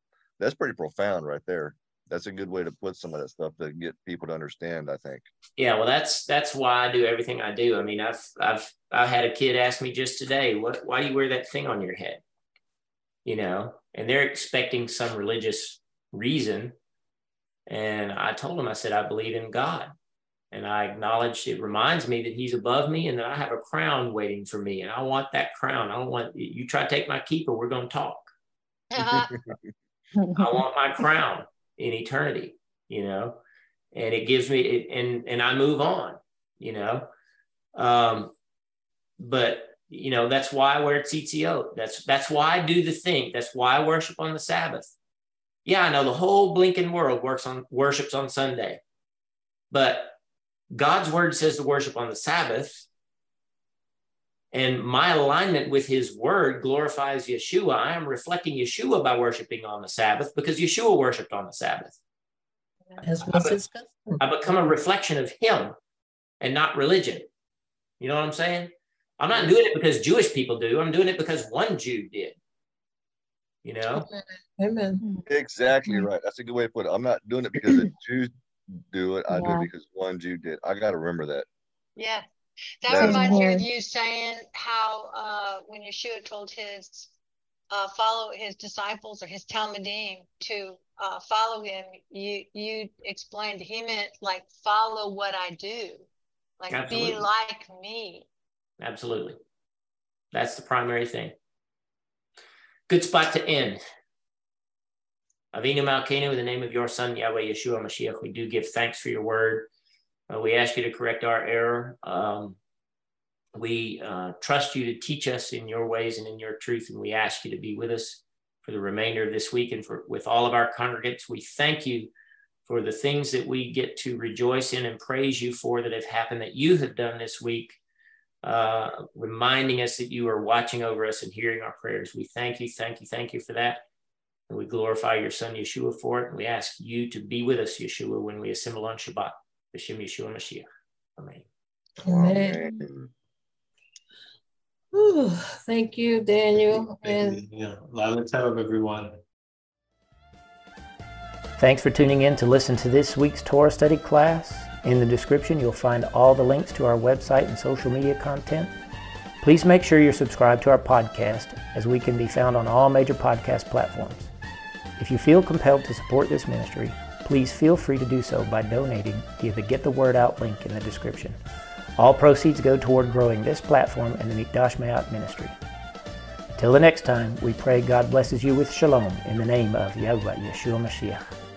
Speaker 6: that's pretty profound right there. That's a good way to put some of that stuff to get people to understand, I think.
Speaker 2: yeah well that's that's why i do everything i do. I mean i've i've i had a kid ask me just today what why do you wear that thing on your head? You know and they're expecting some religious reason. And i told them i said i believe in god. And i acknowledge it reminds me that he's above me and that i have a crown waiting for me. And i want that crown. I don't want you try to take my keeper we're going to talk. I want my crown in eternity, you know, and it gives me it, and and I move on, you know. Um, but you know, that's why I wear TTO. That's that's why I do the thing. That's why I worship on the Sabbath. Yeah, I know the whole blinking world works on worships on Sunday, but God's word says to worship on the Sabbath. And my alignment with his word glorifies Yeshua. I am reflecting Yeshua by worshiping on the Sabbath because Yeshua worshiped on the Sabbath.
Speaker 3: As was his custom.
Speaker 2: I become a reflection of him and not religion. You know what I'm saying? I'm not doing it because Jewish people do. I'm doing it because one Jew did. You know?
Speaker 3: Amen.
Speaker 6: Exactly right. That's a good way to put it. I'm not doing it because the Jews do it. I do it because one Jew did. I got to remember that.
Speaker 10: Yeah. That
Speaker 6: That is-
Speaker 10: reminds me of you saying how uh, when Yeshua told his uh, follow his disciples or his talmidim to uh, follow him, you you explained he meant like follow what I do, like
Speaker 2: Absolutely.
Speaker 10: be like me.
Speaker 2: Absolutely. That's the primary thing. Good spot to end. Avinu Malkeinu, in the name of your son, Yahweh Yeshua Mashiach, we do give thanks for your word. Uh, we ask you to correct our error. Um, we uh, trust you to teach us in your ways and in your truth, and we ask you to be with us for the remainder of this week and for with all of our congregants. We thank you for the things that we get to rejoice in and praise you for that have happened that you have done this week, uh, reminding us that you are watching over us and hearing our prayers. We thank you, thank you, thank you for that. And we glorify your son Yeshua for it. And we ask you to be with us, Yeshua, when we assemble on Shabbat. B'Shem Yeshua Mashiach. Amen.
Speaker 3: Amen. Whew, thank you, Daniel. And
Speaker 8: Yeah, Lila Tov, everyone.
Speaker 1: Thanks for tuning in to listen to this week's Torah study class. In the description, you'll find all the links to our website and social media content. Please make sure you're subscribed to our podcast, as we can be found on all major podcast platforms. If you feel compelled to support this ministry, please feel free to do so by donating via the Get the Word Out link in the description. All proceeds go toward growing this platform and the Mikdash Meh'at ministry. Till the next time, we pray God blesses you with shalom in the name of Yahweh Yeshua Mashiach.